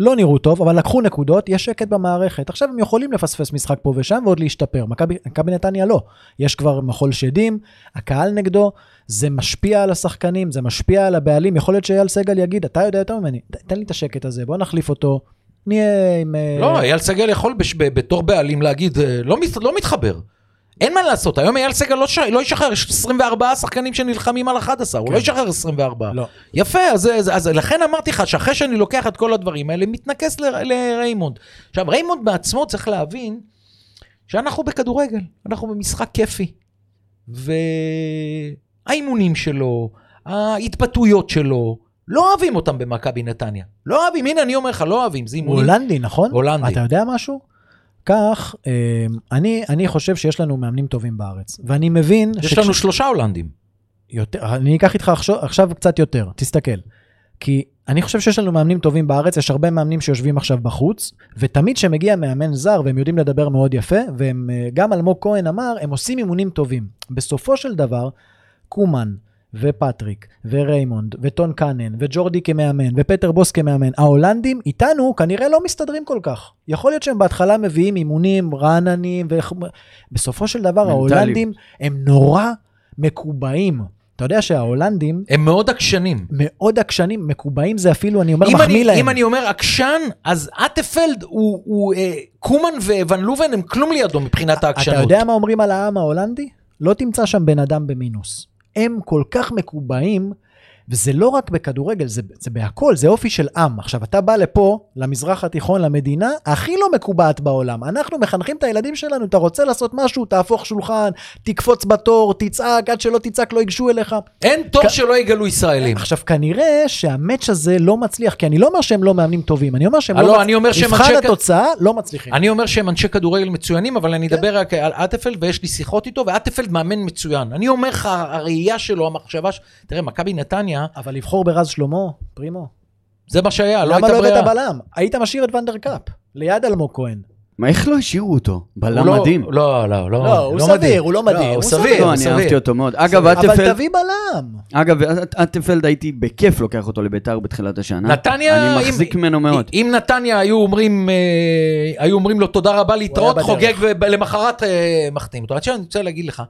לא נראו טוב, אבל לקחו נקודות, יש שקט במערכת. עכשיו הם יכולים לפספס משחק פה ושם ועוד להשתפר. מכבי נתניה לא. יש כבר מחול שדים, הקהל נגדו, זה משפיע על השחקנים, זה משפיע על הבעלים. יכול להיות שאייל סגל יגיד, אתה יודע יותר ממני, תן לי את השקט הזה, בוא נחליף אותו. נהיה עם... אה, לא, אייל סגל יכול בש- בתור בעלים להגיד, אה, לא מת- לא מתחבר. אין מה לעשות, היום אייל סגל לא, ש... לא ישחרר, יש 24 שחקנים שנלחמים על 11, הוא לא ישחרר 24. לא. יפה, אז, אז, אז לכן אמרתי לך שאחרי שאני לוקח את כל הדברים האלה, מתנקס ל, לריימונד. עכשיו, ריימונד בעצמו צריך להבין שאנחנו בכדורגל, אנחנו במשחק כיפי. והאימונים שלו, ההתבטאויות שלו, לא אוהבים אותם במכבי נתניה. לא אוהבים, הנה אני אומר לך, לא אוהבים, זה אימונים. הולנדי, נכון? הולנדי. אתה יודע משהו? כך, אה, אני, אני חושב שיש לנו מאמנים טובים בארץ, ואני מבין... יש לנו שלושה הולנדים. יותר, אני אקח איתך עכשיו, עכשיו קצת יותר, תסתכל. כי אני חושב שיש לנו מאמנים טובים בארץ, יש הרבה מאמנים שיושבים עכשיו בחוץ, ותמיד כשמגיע מאמן זר, והם יודעים לדבר מאוד יפה, והם, אה, גם אלמוג כהן אמר, הם עושים אימונים טובים. בסופו של דבר, קומן, ופטריק, וריימונד, וטון קאנן, וג'ורדי כמאמן, ופטר בוס כמאמן, ההולנדים איתנו כנראה לא מסתדרים כל כך. יכול להיות שהם בהתחלה מביאים אימונים רעננים, ובסופו של דבר מנטליים. ההולנדים הם נורא מקובעים. אתה יודע שההולנדים הם מאוד עקשנים. מאוד עקשנים, מקובעים זה אפילו, אני אומר, מחמיא אני, להם. אם אני אומר עקשן, אז אטפלד הוא, הוא אה, קומן וואן לוון הם כלום לידו מבחינת העקשנות. אתה יודע מה אומרים על העם ההולנדי? לא תמצא שם בן אדם במינוס. הם כל כך מקובעים, וזה לא רק בכדורגל, זה, זה בהכל, זה אופי של עם. עכשיו, אתה בא לפה, למזרח התיכון, למדינה, הכי לא מקובעת בעולם. אנחנו מחנכים את הילדים שלנו, אתה רוצה לעשות משהו, תהפוך שולחן, תקפוץ בתור, תצעק, עד שלא תצעק לא ייגשו אליך. אין תור כ- שלא יגלו ישראלים. עכשיו, כנראה שהמאץ' הזה לא מצליח, כי אני לא אומר שהם לא מאמנים טובים, אני אומר שהם לא... מצ- אני אומר שהם אנשי התוצאה, לא מצליחים. אני אומר שהם אנשי כדורגל מצוינים, אבל אני כן. אדבר רק על אטפלד, ויש לי שיחות איתו, ואטפלד מאמן מצוין. אני אומר לך, הראייה שלו, המחשבה. תראה, מכבי נתניה, אבל לבחור ברז שלמה, פרימו. זה מה שהיה, לא למה הייתה לא ברירה. הבאת בלם? היית משאיר את ונדרקאפ, ליד אלמוג כהן. מה, איך לא השאירו אותו? בלם לא- מדהים. לא, לא, לא. לא, הוא סביר, הוא לא מדהים, הוא הוא סביר, סביר. לא, הוא אני אהבתי סביר. אותו מאוד. אגב, אבל אטפלד, תביא בלם. אגב, אטפלד הייתי בכיף לוקח אותו לביתר בתחילת השנה. נתניה, אני מחזיק אם- ממנו מאוד. אם נתניה היו אומרים, אה, היו אומרים לו תודה רבה להתראות. חוגג ולמחרת אה, מחתים אותו. עכשיו אני רוצה להגיד לך,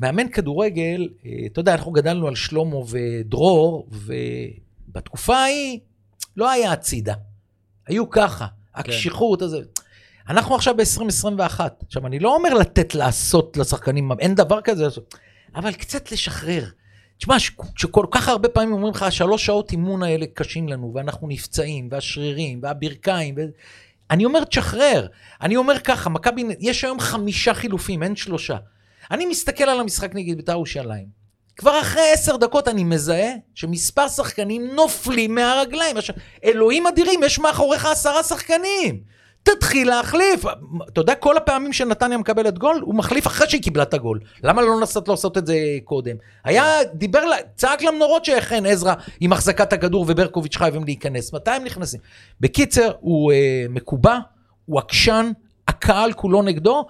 מאמן כדורגל, אה, אתה יודע, אנחנו גדלנו על שלמה ודרור, ובתקופה ההיא לא היה הצידה. היו ככה, הקשיחות הזה. אנחנו עכשיו ב-2021. עכשיו, אני לא אומר לתת לעשות לשחקנים, אין דבר כזה, אבל קצת לשחרר. תשמע, ש- שכל כך הרבה פעמים אומרים לך, השלוש שעות אימון האלה קשים לנו, ואנחנו נפצעים, והשרירים, והברכיים, ו... אני אומר, תשחרר. אני אומר ככה, מכבי, יש היום חמישה חילופים, אין שלושה. אני מסתכל על המשחק נגד בית"ר ירושלים. כבר אחרי עשר דקות אני מזהה שמספר שחקנים נופלים מהרגליים. עכשיו, אלוהים אדירים, יש מאחוריך עשרה שחקנים. תתחיל להחליף. אתה יודע, כל הפעמים שנתניה מקבלת גול, הוא מחליף אחרי שהיא קיבלה את הגול. למה לא נסעת לעשות את זה קודם? היה, דיבר, צעק למנורות שחן עזרא עם החזקת הכדור וברקוביץ' חייבים להיכנס. מתי הם נכנסים? בקיצר, הוא אה, מקובע, הוא עקשן, הקהל כולו נגדו.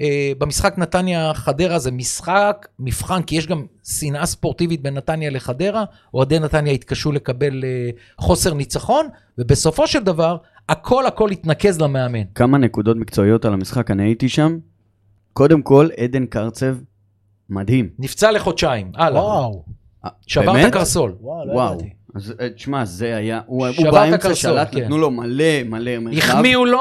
אה, במשחק נתניה-חדרה זה משחק מבחן, כי יש גם שנאה ספורטיבית בין נתניה לחדרה, אוהדי נתניה התקשו לקבל אה, חוסר ניצחון, ובסופו של דבר, הכל הכל התנקז למאמן. כמה נקודות מקצועיות על המשחק, אני הייתי שם. קודם כל, עדן קרצב, מדהים. נפצע לחודשיים, הלאה. וואו, אה, שבר? את הקרסול. וואו, לא וואו. ידעתי. אז אה, תשמע, זה היה, הוא הוא באמצע שלט, כן. נתנו לו מלא מלא מרחב. החמיאו לו,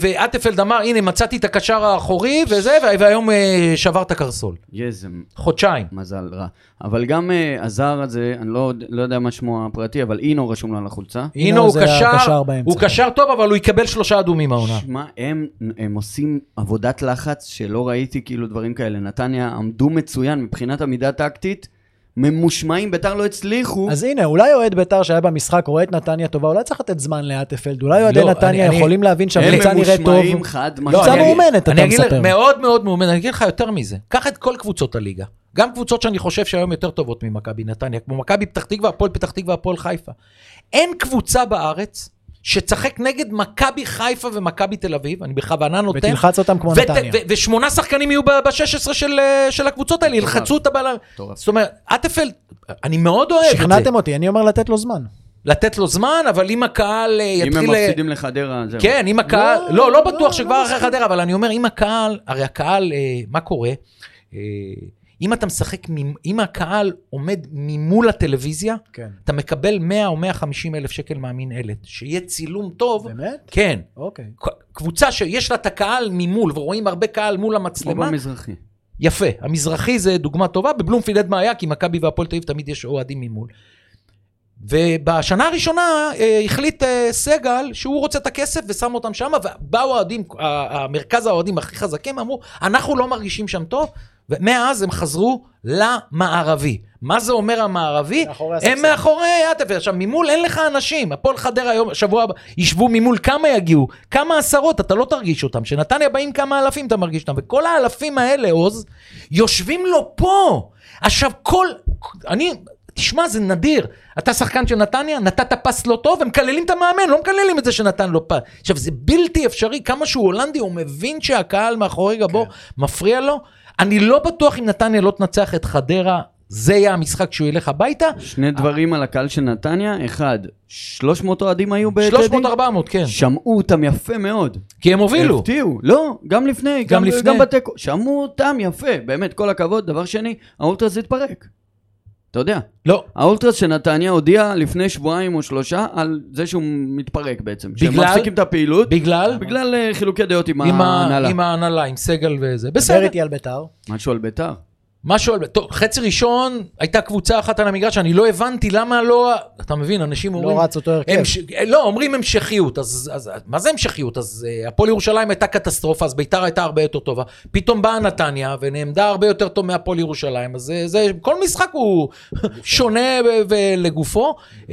ואטפלד אמר, הנה, מצאתי את הקשר האחורי, וזה, וה- והיום אה, שבר את הקרסול. איזה חודשיים. מזל רע. אבל גם אה, הזר הזה, אני לא, לא יודע מה שמו הפרטי, אבל אינו רשום לו על החולצה. הנה הוא קשר. הוא קשר טוב, אבל הוא יקבל שלושה אדומים העונה. שמע, הם, הם עושים עבודת לחץ שלא ראיתי כאילו דברים כאלה. נתניה עמדו מצוין מבחינת עמידה טקטית, ממושמעים, ביתר לא הצליחו. אז הנה, אולי אוהד בית"ר שהיה במשחק רואה את נתניה טובה, אולי צריך לתת זמן לאטפלד, אולי אוהדי לא, נתניה אני- יכולים להבין הם שהקבוצה נראית טוב. ממושמעים חד לא, קבוצה אני אגיד- מאומנת, אתה אני אגיד לך, מספר. מאוד מאוד מאומנת, אני אגיד לך יותר מזה. קח את כל קבוצות הליגה. גם קבוצות שאני חושב שהיום יותר טובות ממכבי נתניה, כמו מכבי פתח תקווה, הפועל פתח תקווה, הפועל חיפה. אין קבוצה בארץ שתשחק נגד מכבי חיפה ומכבי תל אביב, אני בכוונה נותן. ותלחץ אותם כמו ות- נתניה. ו- ושמונה שחקנים יהיו ב-16 של, אה, של הקבוצות האלה, ילחצו את הבעל... מטורף. זאת אומרת, אטפלד, אני מאוד אוהב את זה. שכנעתם אותי, אני אומר לתת לו זמן. לתת לו זמן, אבל אם הקהל אה, אם הם יתחיל... אה, מפסידים לחדרה, זהו. כן, אם הקהל, לא, לא, לא לא, בטוח שכבר לא אחרי. חדרה, אבל אני אומר, אם הקהל, הרי הקהל, מה קורה? אם אתה משחק, אם הקהל עומד ממול הטלוויזיה, כן. אתה מקבל 100 או 150 אלף שקל מהמינהלת. שיהיה צילום טוב, באמת? כן. אוקיי. קבוצה שיש לה את הקהל ממול, ורואים הרבה קהל מול כמו המצלמה, במזרחי. יפה. המזרחי זה דוגמה טובה, בבלומפילד אין בעיה, כי מכבי והפועל תל אביב תמיד יש אוהדים ממול. ובשנה הראשונה אה, החליט אה, סגל שהוא רוצה את הכסף ושם אותם שם, ובאו האוהדים, המרכז האוהדים הכי חזקים, אמרו, אנחנו לא מרגישים שם טוב, ומאז הם חזרו למערבי. מה זה אומר המערבי? מאחורי הם הספסל. מאחורי עטף. עכשיו, ממול אין לך אנשים. הפועל חדרה היום, שבוע הבא, ישבו ממול, כמה יגיעו? כמה עשרות, אתה לא תרגיש אותם. שנתניה באים כמה אלפים, אתה מרגיש אותם. וכל האלפים האלה, עוז, יושבים לו פה. עכשיו, כל... אני... תשמע, זה נדיר. אתה שחקן של נתניה, נתת פס לא טוב, הם מקללים את המאמן, לא מקללים את זה שנתן לו פס. עכשיו, זה בלתי אפשרי, כמה שהוא הולנדי, הוא מבין שהקהל מאחורי גבו מפריע לו. אני לא בטוח אם נתניה לא תנצח את חדרה, זה יהיה המשחק שהוא ילך הביתה. שני דברים על הקהל של נתניה, אחד, 300 אוהדים היו בטדי, 300-400, כן. שמעו אותם יפה מאוד. כי הם הובילו. הפתיעו, לא, גם לפני, גם גם, לפני. גם בתיקו, שמעו אותם יפה, באמת, כל הכבוד. דבר שני, האולטרס התפרק. אתה יודע, לא, האולטרס של נתניה הודיע לפני שבועיים או שלושה על זה שהוא מתפרק בעצם. שהם בגלל? מפסיקים את הפעילות, בגלל? בגלל אה, חילוקי דעות עם ההנהלה. עם ההנהלה, עם סגל וזה. דבר בסדר. איתי על בית"ר. משהו על ביתר. משהו על... טוב, חצי ראשון, הייתה קבוצה אחת על המגרש, אני לא הבנתי למה לא... אתה מבין, אנשים אומרים... לא רץ אותו הרכב. המש... לא, אומרים המשכיות, אז, אז מה זה המשכיות? אז uh, הפועל ירושלים הייתה קטסטרופה, אז ביתר הייתה הרבה יותר טובה. פתאום באה נתניה ונעמדה הרבה יותר טוב מהפועל ירושלים, אז זה, זה, כל משחק הוא שונה ולגופו. Uh,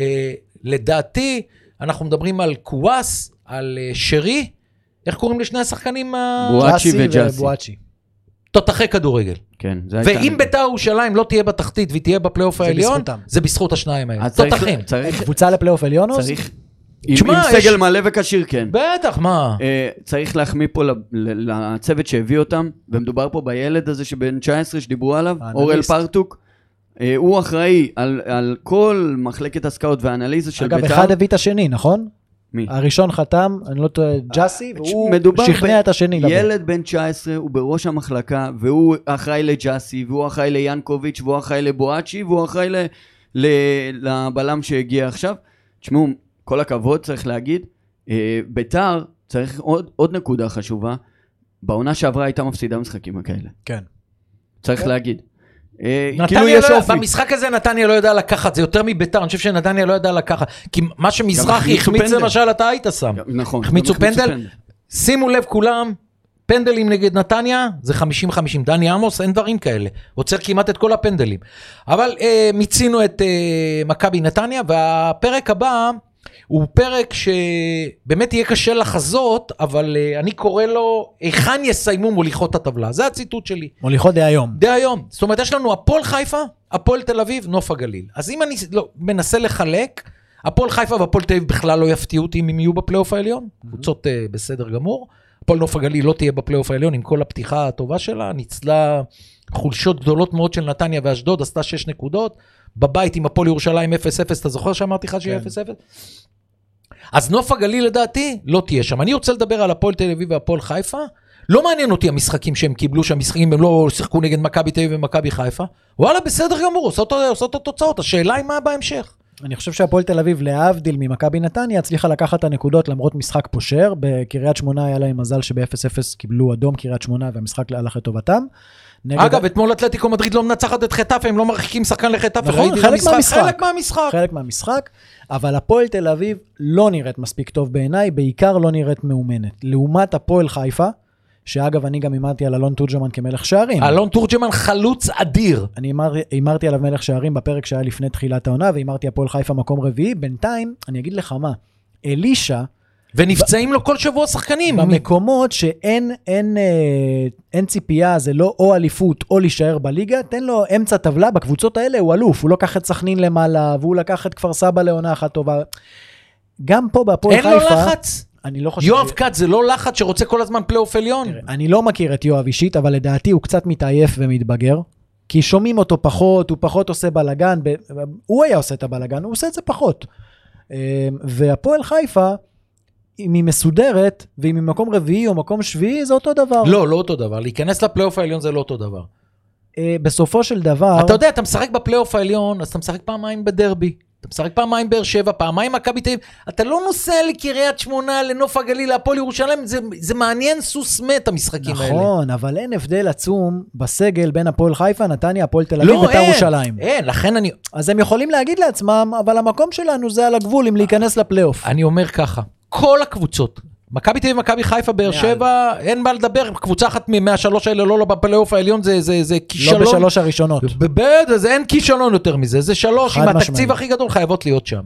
לדעתי, אנחנו מדברים על קוואס, על uh, שרי, איך קוראים לשני השחקנים? בואצ'י וג'אסי. תותחי כדורגל. כן, זה הייתה... ואם ביתר ירושלים לא תהיה בתחתית והיא תהיה בפלייאוף העליון, בזכותם. זה בזכות השניים האלה. אז צריך- תותחים. צריך... קבוצה לפלייאוף עליון עוז? צריך... עם תשמע, עם יש- סגל מלא וכשיר, כן. בטח, מה? אה, צריך להחמיא פה ל- ל- לצוות שהביא אותם, ומדובר פה בילד הזה שבן 19 שדיברו עליו, האנליסט. אורל פרטוק. אה, הוא אחראי על, על כל מחלקת הסקאוט והאנליזה של אגב, בית"ר. אחד הביא את השני, נכון? מי? הראשון חתם, אני לא טועה, ג'אסי, והוא אה, מדובר שכנע ב- את השני. ילד בן 19, הוא בראש המחלקה, והוא אחראי לג'אסי, והוא אחראי ליאנקוביץ', והוא אחראי לבואצ'י, והוא אחראי ל, ל, לבלם שהגיע עכשיו. תשמעו, כל הכבוד, צריך להגיד. אה, ביתר, צריך עוד, עוד נקודה חשובה. בעונה שעברה הייתה מפסידה משחקים כאלה. כן. צריך כן. להגיד. אה, כאילו יש לא, אופי. במשחק הזה נתניה לא יודע לקחת, זה יותר מביתר, אני חושב שנתניה לא יודע לקחת. כי מה שמזרחי החמיץ פנדל. למשל, אתה היית שם. נכון. החמיצו גם פנדל? שימו לב כולם, פנדלים נגד נתניה זה 50-50. דני עמוס, אין דברים כאלה. עוצר כמעט את כל הפנדלים. אבל אה, מיצינו את אה, מכבי נתניה, והפרק הבא הוא פרק שבאמת יהיה קשה לחזות, אבל אה, אני קורא לו, היכן יסיימו מוליכות הטבלה. זה הציטוט שלי. מוליכות דהיום. דהיום. זאת אומרת, יש לנו הפועל חיפה, הפועל תל אביב, נוף הגליל. אז אם אני לא, מנסה לחלק, הפועל חיפה והפועל תל אביב בכלל לא יפתיעו אותי אם הם יהיו בפלייאוף העליון. קבוצות אה, בסדר גמור. הפועל נוף הגליל לא תהיה בפלייאוף העליון עם כל הפתיחה הטובה שלה, ניצלה חולשות גדולות מאוד של נתניה ואשדוד, עשתה 6 נקודות. בבית עם הפועל ירושלים 0-0, אתה זוכר שאמרתי לך שיהיה כן. 0-0? אז נוף הגליל לדעתי לא תהיה שם. אני רוצה לדבר על הפועל תל אביב והפועל חיפה. לא מעניין אותי המשחקים שהם קיבלו, שהמשחקים הם לא שיחקו נגד מכבי תל אביב ומכבי חיפה. וואלה, בסדר גמור, עושות, עושות את התוצאות. השאלה היא מה בהמשך. אני חושב שהפועל תל אביב, להבדיל ממכבי נתניה, הצליחה לקחת את הנקודות למרות משחק פושר. בקריית שמונה היה להם מזל שב-0-0 קיבלו אדום קריית שמונה והמשחק הלך לטובתם. נגד- אגב, אתמול אתלטיקו מדריד לא מנצחת את חטאפה, הם לא מרחיקים שחקן לחטאפה, נכון, ראיתי את חלק המשחק, מהמשחק. חלק מהמשחק. חלק מהמשחק, אבל הפועל תל אביב לא נראית מספיק טוב בעיניי, בעיקר לא נראית מאומנת. לעומת הפועל חיפה, שאגב, אני גם הימרתי על אלון תורג'מן כמלך שערים. אלון תורג'מן חלוץ אדיר. אני הימר- הימרתי עליו מלך שערים בפרק שהיה לפני תחילת העונה, והימרתי הפועל חיפה מקום רביעי. בינתיים, אני אגיד לך מה, אלישע, ונפצעים לו כל שבוע שחקנים. במקומות שאין אין, אה, אין ציפייה, זה לא או אליפות או להישאר בליגה, תן לו אמצע טבלה, בקבוצות האלה הוא אלוף, הוא לקח את סכנין למעלה, והוא לקח את כפר סבא לעונה אחת טובה. גם פה בהפועל אין לו חיפה, לחץ. אני לא חושב... יואב כץ זה לא לחץ שרוצה כל הזמן פלייאוף עליון. אני לא מכיר את יואב אישית, אבל לדעתי הוא קצת מתעייף ומתבגר. כי שומעים אותו פחות, הוא פחות עושה בלאגן, ב- הוא היה עושה את הבלאגן, הוא עושה את זה פחות. אה, והפועל חיפה, אם היא מסודרת, ואם היא מקום רביעי או מקום שביעי, זה אותו דבר. לא, לא אותו דבר. להיכנס לפלייאוף העליון זה לא אותו דבר. אה, בסופו של דבר, אתה יודע, אתה משחק בפלייאוף העליון, אז אתה משחק פעמיים בדרבי. אתה משחק פעמיים באר שבע, פעמיים מכבי תל אביב. אתה לא נוסע לקריית שמונה, לנוף הגליל, להפועל ירושלים, זה, זה מעניין סוס מת, המשחקים האלה. נכון, אבל אין הבדל עצום בסגל בין הפועל חיפה, נתניה, הפועל תל אביב לא, ובית"ר אין, ירושלים. אין, לכן אני, אז הם יכולים להגיד לעצמם, אבל המקום שלנו זה על הגבול אם להיכנס לפלייאוף. אני אומר ככה, כל הקבוצות, מכבי תל אביב, מכבי חיפה, באר. שבע, אין מה לדבר, קבוצה אחת מהשלוש האלה לא, לא בפלייאוף העליון, זה, זה, זה לא כישלון. בשלוש הראשונות. זה אין כישלון יותר מזה, זה שלוש, עם. התקציב הכי גדול חייבות להיות שם.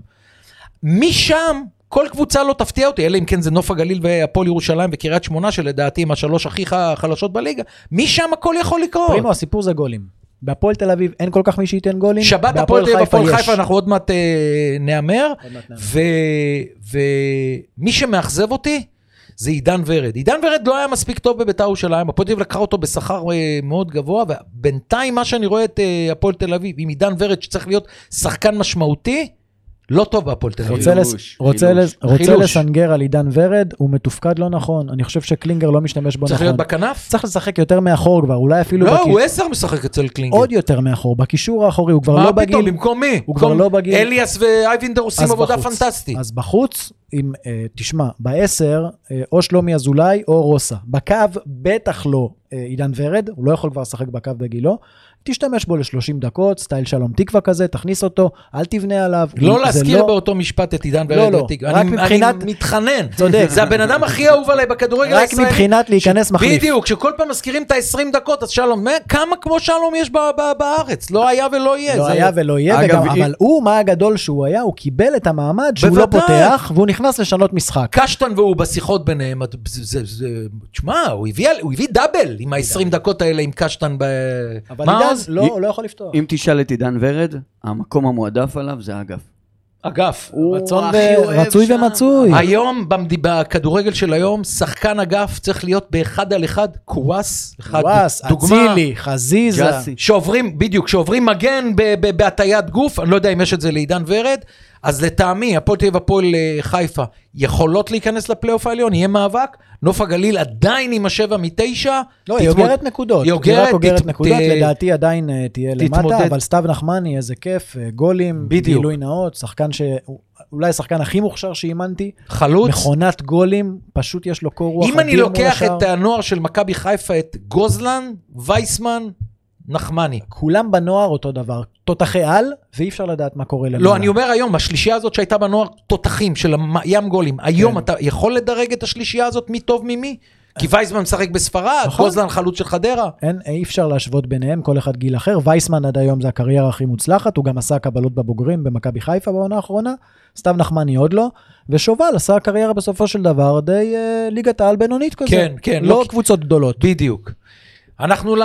משם, כל קבוצה לא תפתיע אותי, אלא אם כן זה נוף הגליל והפועל ירושלים וקריית שמונה, שלדעתי הם השלוש הכי חלשות בליגה, משם הכל יכול לקרות. פרימו, הסיפור זה גולים. בהפועל תל אביב אין כל כך מי שייתן גולים. שבת הפועל תל אביב, הפועל. חיפה, אנחנו עוד מעט אה, נהמר. ומי שמאכזב אותי זה עידן ורד. עידן ורד לא היה מספיק טוב בביתר ירושלים, הפועל תל אביב לקחה אותו בשכר אה, מאוד גבוה, ובינתיים מה שאני רואה את אה, הפועל תל אביב עם עידן ורד שצריך להיות שחקן משמעותי, לא טוב בהפועל תל אביב. רוצה. לסנגר על עידן ורד, הוא מתופקד לא נכון. אני חושב שקלינגר לא משתמש בו צריך נכון. להיות בכנף? צריך לשחק יותר מאחור כבר, אולי אפילו... לא, בכ- הוא עשר משחק אצל קלינגר. עוד יותר מאחור, בקישור האחורי, הוא כבר מה לא פתאום, בגיל... במקום מי? הוא כבר לא בגיל. אליאס ואייבינדר עושים עבודה בחוץ. פנטסטית. אז בחוץ, אם, אה, תשמע, בעשר, אה, או שלומי אזולאי או רוסה. בקו, בטח לא אה, עידן ורד, הוא לא יכול כבר לשחק בקו בגילו. תשתמש בו ל-30 דקות, סטייל שלום תקווה כזה, תכניס אותו, אל תבנה עליו. לא להזכיר לא- באותו משפט את עידן לא, ורד. לא, וטיג. רק אני- מבחינת- אני מתחנן. צודק. זה הבן אדם הכי אהוב עליי בכדורגל רק הישראלי. מבחינת להיכנס מחליף. בדיוק, כשכל פעם מזכירים את ה-20 דקות, אז שלום, מה- כמה כמו שלום יש ב- ב- בארץ? לא היה ולא יהיה. לא היה ולא יהיה, אגב, וגם, אבל הוא, מה הגדול שהוא היה? הוא קיבל את המעמד שהוא לא. פותח, והוא נכנס לשנות משחק. קשטן והוא בשיחות ביניהם, תשמע, הוא הביא, דאבל עם ה-20 דקות האלה עם קשטן ב... אבל עידן עוד? לא, הוא לא יכול לפתוח. אם תשאל את עידן ורד, המקום המועדף עליו זה האגף. אגף. הוא רצון הכי ו- אוהב רצוי שם. ומצוי. היום, במד- בכדורגל של היום, שחקן אגף צריך להיות באחד על אחד, קוואס, אחד, וואס, דוגמה, אצילי, חזיזה. ג'אסי. שעוברים, בדיוק, שעוברים מגן בהטיית גוף, אני לא יודע אם יש את זה לעידן ורד, אז לטעמי, הפועל תל אביב הפועל אה, חיפה יכולות להיכנס לפלייאוף העליון, יהיה מאבק, נוף הגליל עדיין עם השבע מתשע. לא, היא תתמוד- אוגרת נקודות. היא היא רק אוגרת, אוגרת נקודות, ת- לדעתי עדיין אה, תהיה תתמודד. למטה, אבל סתיו נחמני, איזה כיף, אה, גולים. גילוי נאות, שחקן ש... אולי השחקן הכי מוכשר שאימנתי, חלוץ. מכונת גולים, פשוט יש לו קור רוח אם אני לוקח. את הנוער של מכבי חיפה, את גוזלן, וייסמן, נחמני. כולם בנוער אותו דבר, תותחי על, ואי אפשר לדעת מה קורה למעלה. לא, אני אומר היום, השלישייה הזאת שהייתה בנוער תותחים של ים גולים, היום כן. אתה יכול לדרג את השלישייה הזאת מי טוב ממי? כי וייסמן משחק בספרד, נכון. גוזלן חלוץ של חדרה. אין, אי אפשר להשוות ביניהם, כל אחד גיל אחר. וייסמן עד היום זה הקריירה הכי מוצלחת, הוא גם עשה קבלות בבוגרים במכבי חיפה בעונה האחרונה, סתיו נחמני עוד לא, ושובל עשה קריירה בסופו של דבר די אה, ליגת העל בינונית כזה. כן, כן, לא לא- קבוצות גדולות. בדיוק. אנחנו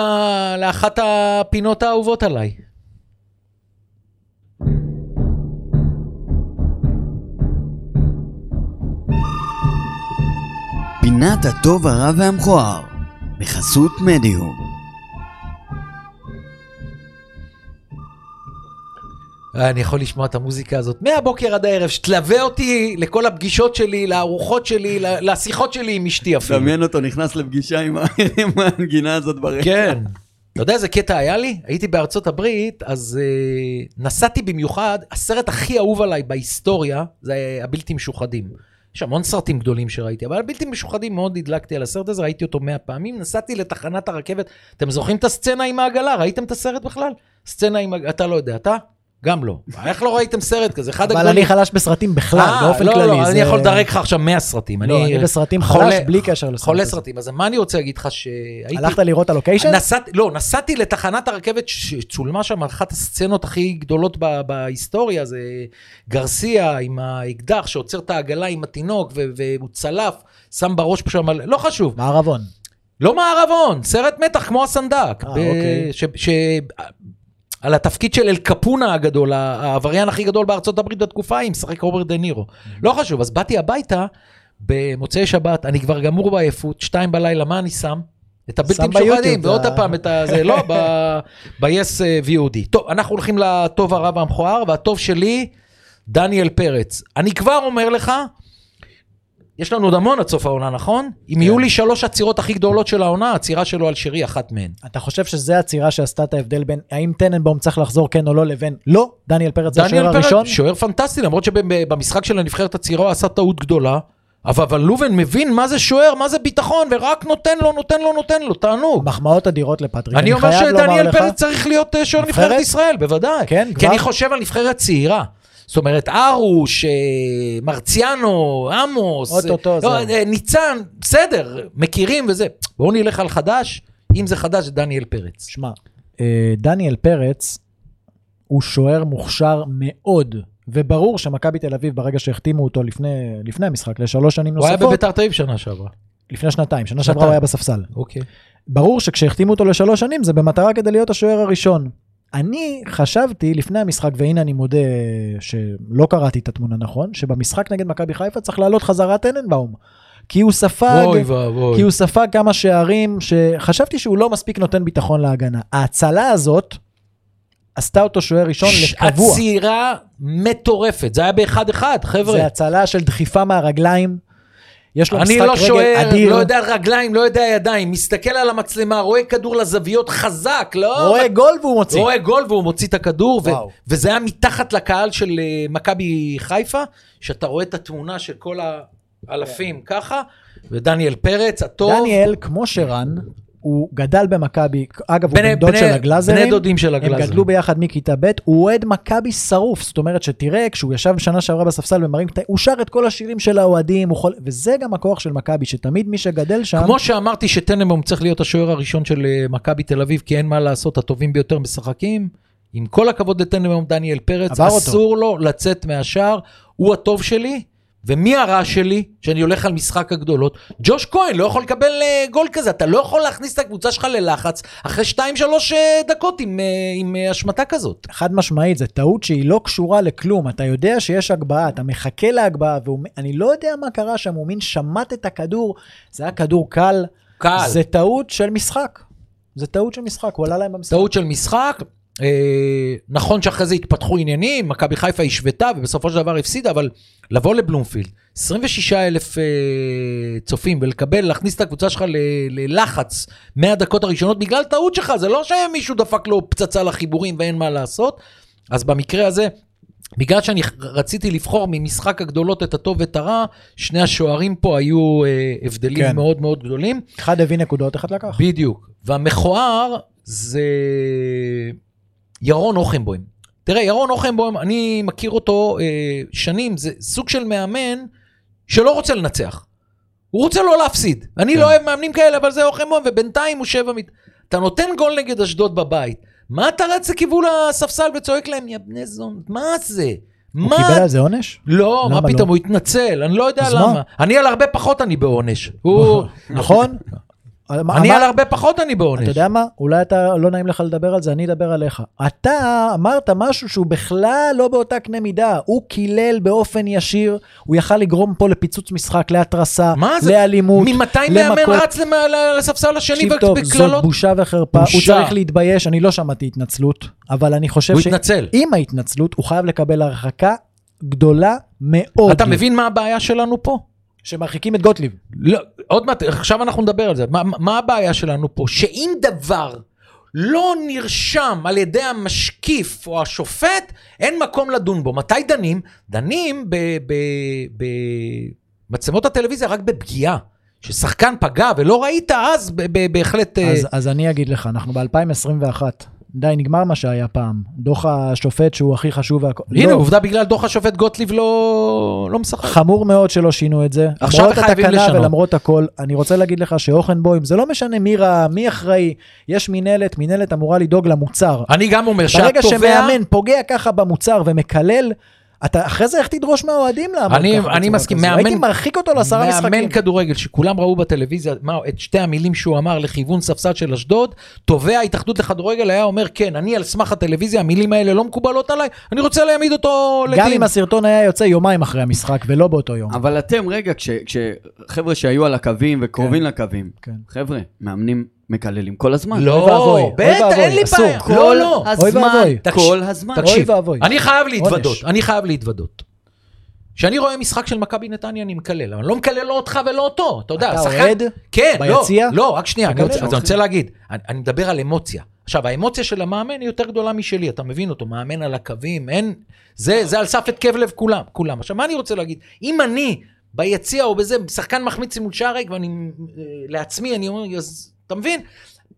לאחת הפינות האהובות עליי. פינת הטוב הרע והמכוער, בחסות מדיום. אני יכול לשמוע את המוזיקה הזאת מהבוקר עד הערב, שתלווה אותי לכל הפגישות שלי, לארוחות שלי, ל- לשיחות שלי עם אשתי אפילו. דמיין אותו נכנס לפגישה עם ה- עם הנגינה הזאת ברקע. כן. אתה יודע איזה קטע היה לי? הייתי בארצות הברית, אז uh, נסעתי במיוחד, הסרט הכי אהוב עליי בהיסטוריה, זה הבלתי משוחדים. יש המון סרטים גדולים שראיתי, אבל הבלתי משוחדים מאוד הדלקתי על הסרט הזה, ראיתי אותו מאה פעמים, נסעתי לתחנת הרכבת. אתם זוכרים את הסצנה עם העגלה? ראיתם את הסרט בכלל? סצנה עם... אתה לא יודע, אתה? גם לא. איך לא ראיתם סרט כזה? אחד אבל הגדולים. אני חלש בסרטים בכלל, אה, באופן לא, כללי. לא, זה- אני יכול לדרג לך עכשיו 100 סרטים. לא, אני בסרטים חלש בלי קשר לסרט חולה. סרטים. אז מה אני רוצה להגיד לך שהייתי... הלכת לראות את הלוקיישן? לא, נסעתי לתחנת הרכבת שצולמה שם אחת הסצנות הכי גדולות בהיסטוריה, זה גרסיה עם האקדח שעוצר את העגלה עם התינוק, והוא צלף, שם בראש שם, לא חשוב. מערבון. לא מערבון, סרט מתח כמו הסנדק. אה, אוקיי. על התפקיד של אל קפונה הגדול, העבריין הכי גדול בארצות הברית בתקופה ההיא, משחק רוברט דה נירו. לא חשוב, אז באתי הביתה במוצאי שבת, אני כבר גמור בעייפות, שתיים בלילה, מה אני שם? את הבלתי משוחדים, ועוד פעם את הזה, לא, ב-yes אה, VOD. טוב, אנחנו הולכים לטוב הרע והמכוער, והטוב שלי, דניאל פרץ. אני כבר אומר לך, יש לנו עוד המון עד סוף העונה, נכון? אם יהיו לי שלוש עצירות הכי גדולות של העונה, העצירה שלו על שרי, אחת מהן. אתה חושב שזה הצירה שעשתה את ההבדל בין האם טננבאום צריך לחזור כן או לא לבין לא, דניאל פרץ זה השוער דניאל פרץ, הראשון? שוער פנטסטי, למרות שבמשחק של הנבחרת הצעירה הוא עשה טעות גדולה. אבל, אבל לובן מבין מה זה שוער, מה זה ביטחון, ורק נותן לו, נותן לו, נותן לו, תענוג. מחמאות אדירות לפטריק. אני אומר חייב לומר שדניאל פרץ צריך להיות אה, שוער נבחרת? ישראל, בוודאי. כן, כי כבר? אני חושב על נבחרת צעירה. זאת אומרת, ארוש, אה, מרציאנו, עמוס, אוטוטו, אה, זהו. אה, ניצן, בסדר, מכירים וזה. בואו נלך על חדש, אם זה חדש זה דניאל פרץ. שמע, דניאל פרץ הוא שוער מוכשר מאוד, וברור שמכבי תל אביב, ברגע שהחתימו אותו לפני, לפני המשחק, לשלוש שנים הוא היה נוספות, בביתר תל אביב שנה שעברה. לפני שנתיים, שנה. שעברה הוא היה בספסל. אוקיי. ברור שכשהחתימו אותו לשלוש שנים זה במטרה כדי להיות השוער הראשון. אני חשבתי לפני המשחק, והנה אני מודה שלא קראתי את התמונה נכון, שבמשחק נגד מכבי חיפה צריך לעלות חזרה טננבאום. כי הוא ספג, אוי ואבוי. כי הוא ספג כמה שערים שחשבתי שהוא לא מספיק נותן ביטחון להגנה. ההצלה הזאת עשתה אותו שוער ראשון ש- לקבוע. עצירה מטורפת, זה היה באחד-אחד, חבר'ה. זה הצלה של דחיפה מהרגליים. יש לו אני משחק לא רגל שוער, אדיר. לא יודע רגליים, לא יודע ידיים, מסתכל על המצלמה, רואה כדור לזוויות חזק, לא... רואה גול והוא מוציא. רואה גול והוא מוציא את הכדור, ו-. וזה היה מתחת לקהל של אה, מכבי חיפה, שאתה רואה את התמונה של כל האלפים ככה, ודניאל פרץ, הטוב. דניאל, כמו שרן, הוא גדל במכבי, אגב, הוא בני- בן דוד של הגלאזרים. בני דודים של הם הגלאזרים. גדלו ביחד מכיתה ב', הוא אוהד מכבי שרוף, זאת אומרת שתראה, כשהוא ישב בשנה שעברה בספסל ומרים, קטעים, הוא שר את כל השירים של האוהדים, הוא יכול... וזה גם הכוח של מכבי, שתמיד מי שגדל שם, כמו שאמרתי שטננבאום צריך להיות השוער הראשון של אה, מכבי תל אביב, כי אין מה לעשות, הטובים ביותר משחקים. עם כל הכבוד לטננבאום, דניאל פרץ, עבר אותו. אסור לו לצאת מהשער, הוא הטוב שלי. ומי הרע שלי, שאני הולך על משחק הגדולות? ג'וש כהן לא יכול לקבל אה, גול כזה, אתה לא יכול להכניס את הקבוצה שלך ללחץ אחרי 2-3 אה, דקות עם, אה, עם אה, השמטה כזאת. חד משמעית, זו טעות שהיא לא קשורה לכלום. אתה יודע שיש הגבהה, אתה מחכה להגבהה, ואני לא יודע מה קרה שם, הוא מין שמט את הכדור, זה היה כדור קל. קל. זה טעות של משחק. זה טעות של משחק, הוא עלה להם במשחק. טעות של משחק. אה, נכון שאחרי זה התפתחו עניינים, מכבי חיפה השוותה ובסופו של דבר הפסידה, אבל לבוא לבלומפילד, 26 אלף אה, צופים ולקבל, להכניס את הקבוצה שלך ללחץ 100 דקות הראשונות בגלל טעות שלך, זה לא שמישהו דפק לו פצצה לחיבורים ואין מה לעשות. אז במקרה הזה, בגלל שאני רציתי לבחור ממשחק הגדולות את הטוב ואת הרע, שני השוערים פה היו אה, הבדלים כן. מאוד מאוד גדולים. אחד הביא נקודות, אחד לקח. בדיוק. והמכוער זה ירון אוכנבוים. תראה, ירון אוכנבוים, אני מכיר אותו אה, שנים, זה סוג של מאמן שלא רוצה לנצח. הוא רוצה לא להפסיד. אני כן. לא אוהב מאמנים כאלה, אבל זה אוכל מון, ובינתיים הוא שבע... מת... אתה נותן גול נגד אשדוד בבית. מה אתה רץ לכיוון הספסל וצועק להם, יא בני זון, מה זה? הוא מה? קיבל על זה עונש? לא, מה למה פתאום, לא? הוא התנצל, אני לא יודע אז מה? למה. אני על הרבה פחות אני בעונש. הוא... נכון? אני על הרבה פחות אני בעונש. אתה יודע מה? אולי אתה, לא נעים לך לדבר על זה, אני אדבר עליך. אתה אמרת משהו שהוא בכלל לא באותה קנה מידה. הוא קילל באופן ישיר, הוא יכל לגרום פה לפיצוץ משחק, להתרסה? לאלימות, ממתי מאמן. רץ לספסל השני תקשיב טוב, זאת בקללות? בושה וחרפה, הוא. צריך להתבייש, אני לא שמעתי התנצלות, אבל אני חושב הוא התנצל. שעם ההתנצלות הוא חייב לקבל הרחקה גדולה מאוד. אתה מבין מה הבעיה שלנו פה? שמרחיקים את גוטליב. לא, עוד מעט, עכשיו אנחנו נדבר על זה. מה, מה הבעיה שלנו פה? שאם דבר לא נרשם על ידי המשקיף או השופט, אין מקום לדון בו. מתי דנים? דנים במצלמות הטלוויזיה רק בפגיעה. ששחקן פגע ולא ראית, אז בהחלט... אה, אז, אז אני אגיד לך, אנחנו ב-2021. די, נגמר מה שהיה פעם. דוח השופט שהוא הכי חשוב. והכל. הנה, לא, עובדה, בגלל דוח השופט גוטליב לא, לא משחק. חמור מאוד שלא שינו את זה. עכשיו למרות חייבים התקנה לשנות. ולמרות הכל, אני רוצה להגיד לך שאוכנבוים, זה לא משנה מי רע, מי אחראי. יש מינהלת, מינהלת אמורה לדאוג למוצר. אני גם אומר ברגע שהתובע... שמאמן פוגע ככה במוצר ומקלל, אתה אחרי זה איך תדרוש מהאוהדים לעמוד אני- ככה אני מסכים? מאמן- הייתי מרחיק אותו לעשרה משחקים. מאמן כדורגל שכולם ראו בטלוויזיה מה, את שתי המילים שהוא אמר לכיוון ספסל של אשדוד, תובע ההתאחדות לכדורגל היה אומר כן, אני על סמך הטלוויזיה, המילים האלה לא מקובלות עליי, אני רוצה להעמיד אותו לדין. גם אם הסרטון היה יוצא יומיים אחרי המשחק ולא באותו יום. אבל אתם, רגע, כש- כשחבר'ה שהיו על הקווים וקרובים לקווים, כן. חבר'ה, מאמנים מקללים כל הזמן. לא, בטח, אין לי. בעיה. כל לא, לא. הזמן, ואבוי. כל הזמן. תקשיב. אני חייב להתוודות. אני חייב להתוודות. כשאני רואה משחק של מכבי נתניה, אני מקלל. אני לא מקלל לא אותך ולא אותו. אתה יודע, אתה. אוהד? כן, לא? לא, רק שנייה, אני? רוצה- אז אני רוצה להגיד, אני מדבר על אמוציה. עכשיו, האמוציה של המאמן היא יותר גדולה משלי, אתה מבין אותו, מאמן על הקווים, אין... זה זה על סף התקף לב כולם, כולם. עכשיו, מה אני רוצה להגיד? אם אני ביציע או בזה, שחקן מחמיץ מול שער ריק, ואני אה, לעצמי, אני אומר, אז אתה מבין?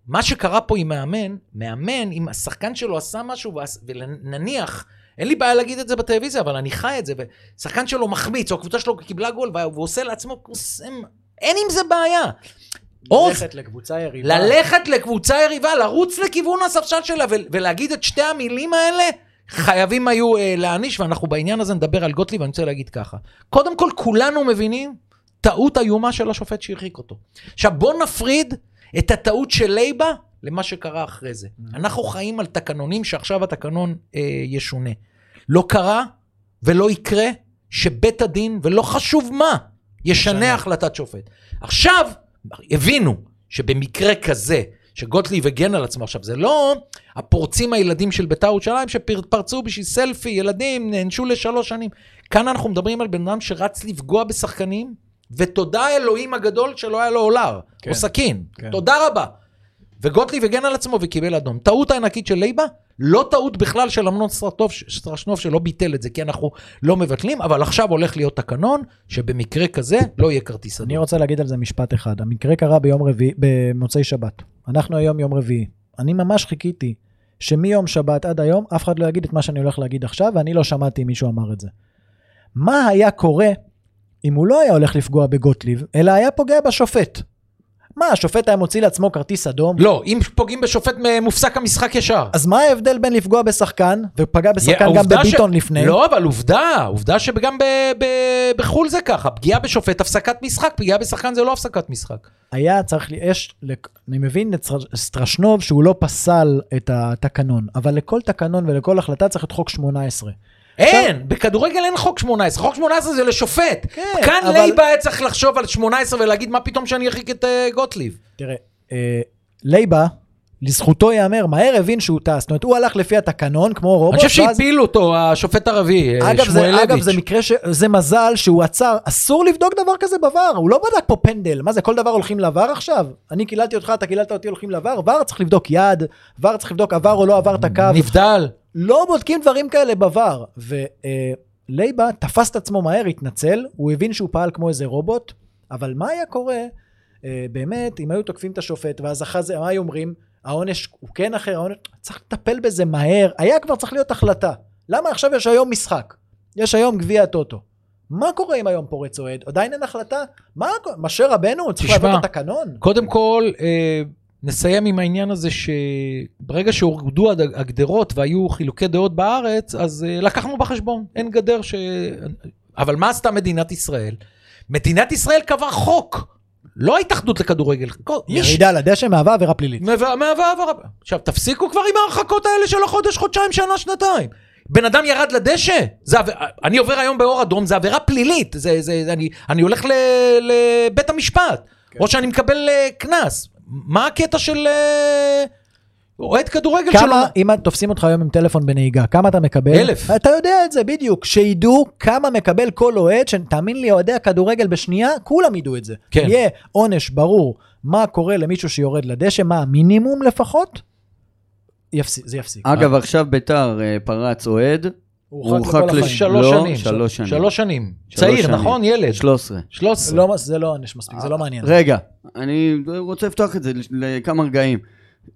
מה שקרה פה עם מאמן, מאמן, אם השחקן שלו עשה משהו, ונניח, אין לי בעיה להגיד את זה בטלוויזיה, אבל אני חי את זה, ושחקן שלו מחמיץ, או הקבוצה שלו קיבלה גול, והוא עושה לעצמו, קוסם, אין עם זה בעיה. ללכת לקבוצה יריבה. ללכת לקבוצה יריבה, לרוץ לכיוון הספסל שלה ולהגיד את שתי המילים האלה, חייבים היו אה, להעניש, ואנחנו בעניין הזה נדבר על גוטליב, ואני רוצה להגיד ככה. קודם כל, כולנו מבינים טעות איומה של השופט שהרחיק אותו. עכשיו, בוא נפריד את הטעות של לייבה למה שקרה אחרי זה. אנחנו חיים על תקנונים שעכשיו התקנון אה, ישונה. לא קרה ולא יקרה שבית הדין, ולא חשוב מה, ישנה ישנה. החלטת שופט. עכשיו, הבינו שבמקרה כזה, שגוטליב הגן על עצמו עכשיו, זה לא הפורצים הילדים של בית"ר ירושלים שפרצו בשביל סלפי, ילדים, נענשו לשלוש שנים. כאן אנחנו מדברים על בן אדם שרץ לפגוע בשחקנים, ותודה אלוהים הגדול שלא היה לו אולר, כן. או סכין. כן. תודה רבה. וגוטליב הגן על עצמו וקיבל אדום. טעות הענקית של לייבה, לא טעות בכלל של אמנון סטרשנוב שלא ביטל את זה, כי אנחנו לא מבטלים, אבל עכשיו הולך להיות תקנון, שבמקרה כזה לא יהיה כרטיס אדום. אני רוצה להגיד על זה משפט אחד. המקרה קרה ביום רביעי, במוצאי שבת. אנחנו היום יום רביעי. אני ממש חיכיתי שמיום שבת עד היום אף אחד לא יגיד את מה שאני הולך להגיד עכשיו, ואני לא שמעתי מישהו אמר את זה. מה היה קורה אם הוא לא היה הולך לפגוע בגוטליב, אלא היה פוגע בשופט? מה, השופט היה מוציא לעצמו כרטיס אדום? לא, אם פוגעים בשופט מופסק המשחק ישר. אז מה ההבדל בין לפגוע בשחקן, ופגע בשחקן גם העובדה בביטון ש... לפני? לא, אבל עובדה, עובדה שגם ב... ב... בחו"ל זה ככה, פגיעה בשופט, הפסקת משחק, פגיעה בשחקן זה לא הפסקת משחק. היה צריך, לי- יש, לק- אני מבין את סטר- סטרשנוב שהוא לא פסל את התקנון, אבל לכל תקנון ולכל החלטה צריך את חוק 18. אין, בכדורגל אין חוק 18, חוק 18 זה לשופט. כן, כאן אבל- לייבה היה צריך לחשוב על 18 ולהגיד מה פתאום שאני ארחיק את אה, גוטליב. תראה, אה, לייבה, לזכותו ייאמר, מהר הבין שהוא טס. זאת אומרת, הוא הלך לפי התקנון, כמו רובוט, אני חושב ואז- שהפילו אותו, השופט הערבי, אה, אגב, זה, אגב. זה מקרה ש... זה מזל שהוא עצר, אסור לבדוק דבר כזה ב VAR, הוא לא בדק פה פנדל, מה זה, כל דבר הולכים ל VAR עכשיו? אני קיללתי אותך, אתה קיללת אותי, הולכים ל VAR? VAR צריך לבדוק יד, VAR צריך לבדוק עבר או לא עבר את הקו. נבדל. לא בודקים דברים כאלה בVAR. ולייבה תפס את עצמו מהר, התנצל, הוא הבין שהוא פעל כמו איזה רובוט, אבל מה היה קורה, אה, באמת, אם היו תוקפים את השופט, ואז אחרי זה, מה היו אומרים? העונש הוא כן אחר, העונש... צריך לטפל בזה מהר, היה כבר צריך להיות החלטה. למה עכשיו יש היום משחק? יש היום גביע הטוטו. מה קורה אם היום פורץ אוהד? עדיין אין החלטה? מה, משה רבנו? צריך להביא את התקנון? קודם כל, אה, נסיים עם העניין הזה שברגע שהורדו הגדרות והיו חילוקי דעות בארץ, אז אה, לקחנו בחשבון, אין גדר ש... אבל מה עשתה מדינת ישראל? מדינת ישראל קבעה חוק, לא ההתאחדות לכדורגל. ירידה לדשא מהווה עבירה פלילית. מהווה עבירה. עכשיו, תפסיקו כבר עם ההרחקות האלה של החודש, חודשיים, שנה, שנתיים. בן אדם ירד לדשא, זה עב... אני עובר היום באור אדום, זה עבירה פלילית. זה, זה, זה, אני, אני הולך ל, לבית המשפט, כן. או שאני מקבל אה, קנס. מה הקטע של אה, אוהד כדורגל שלו? כמה, אם תופסים אותך היום עם טלפון בנהיגה, כמה אתה מקבל? אלף. אתה יודע את זה, בדיוק. שידעו כמה מקבל כל אוהד, שתאמין לי, אוהדי הכדורגל בשנייה, כולם ידעו את זה. כן. יהיה עונש ברור מה קורה למישהו שיורד לדשא, מה המינימום לפחות, יפסיק, זה יפסיק. אגב, עכשיו ביתר אה, פרץ אוהד, הוא הורחק הורחק לכל לש- החיים. שלוש לא, שנים. שלוש שנים. שלוש שנים. שלוש צעיר, שנים. נכון? ילד. 13. 13. לא, זה לא עונש מספיק, זה לא מעניין. רגע, אני רוצה לפתוח את זה לכמה רגעים.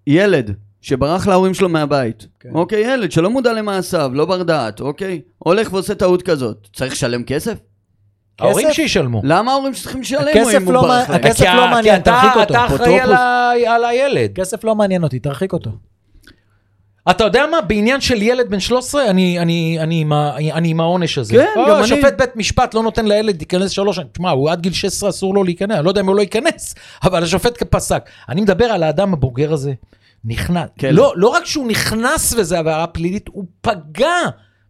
ילד שברח להורים שלו מהבית, כן. אוקיי, ילד שלא מודע למעשיו, לא בר דעת, אוקיי? הולך ועושה טעות כזאת, צריך לשלם כסף? ההורים? שישלמו. למה ההורים צריכים לשלם הכסף אם הוא לא ברח מה- להם? הכסף לא מעניין, אתה- תרחיק אותו. אתה אחראי על הילד. כסף לא מעניין אותי, תרחיק אותו. אתה יודע מה? בעניין של ילד בן 13, אני, אני, אני, עם, ה- אני עם העונש הזה. כן, או, גם אני. שופט בית משפט לא נותן לילד להיכנס שלוש שנים. תשמע, הוא עד גיל 16 אסור לו להיכנס, אני לא יודע אם הוא לא ייכנס, אבל השופט פסק. אני מדבר על האדם הבוגר הזה, נכנס. כן. לא, לא רק שהוא נכנס וזה עבירה פלילית, הוא פגע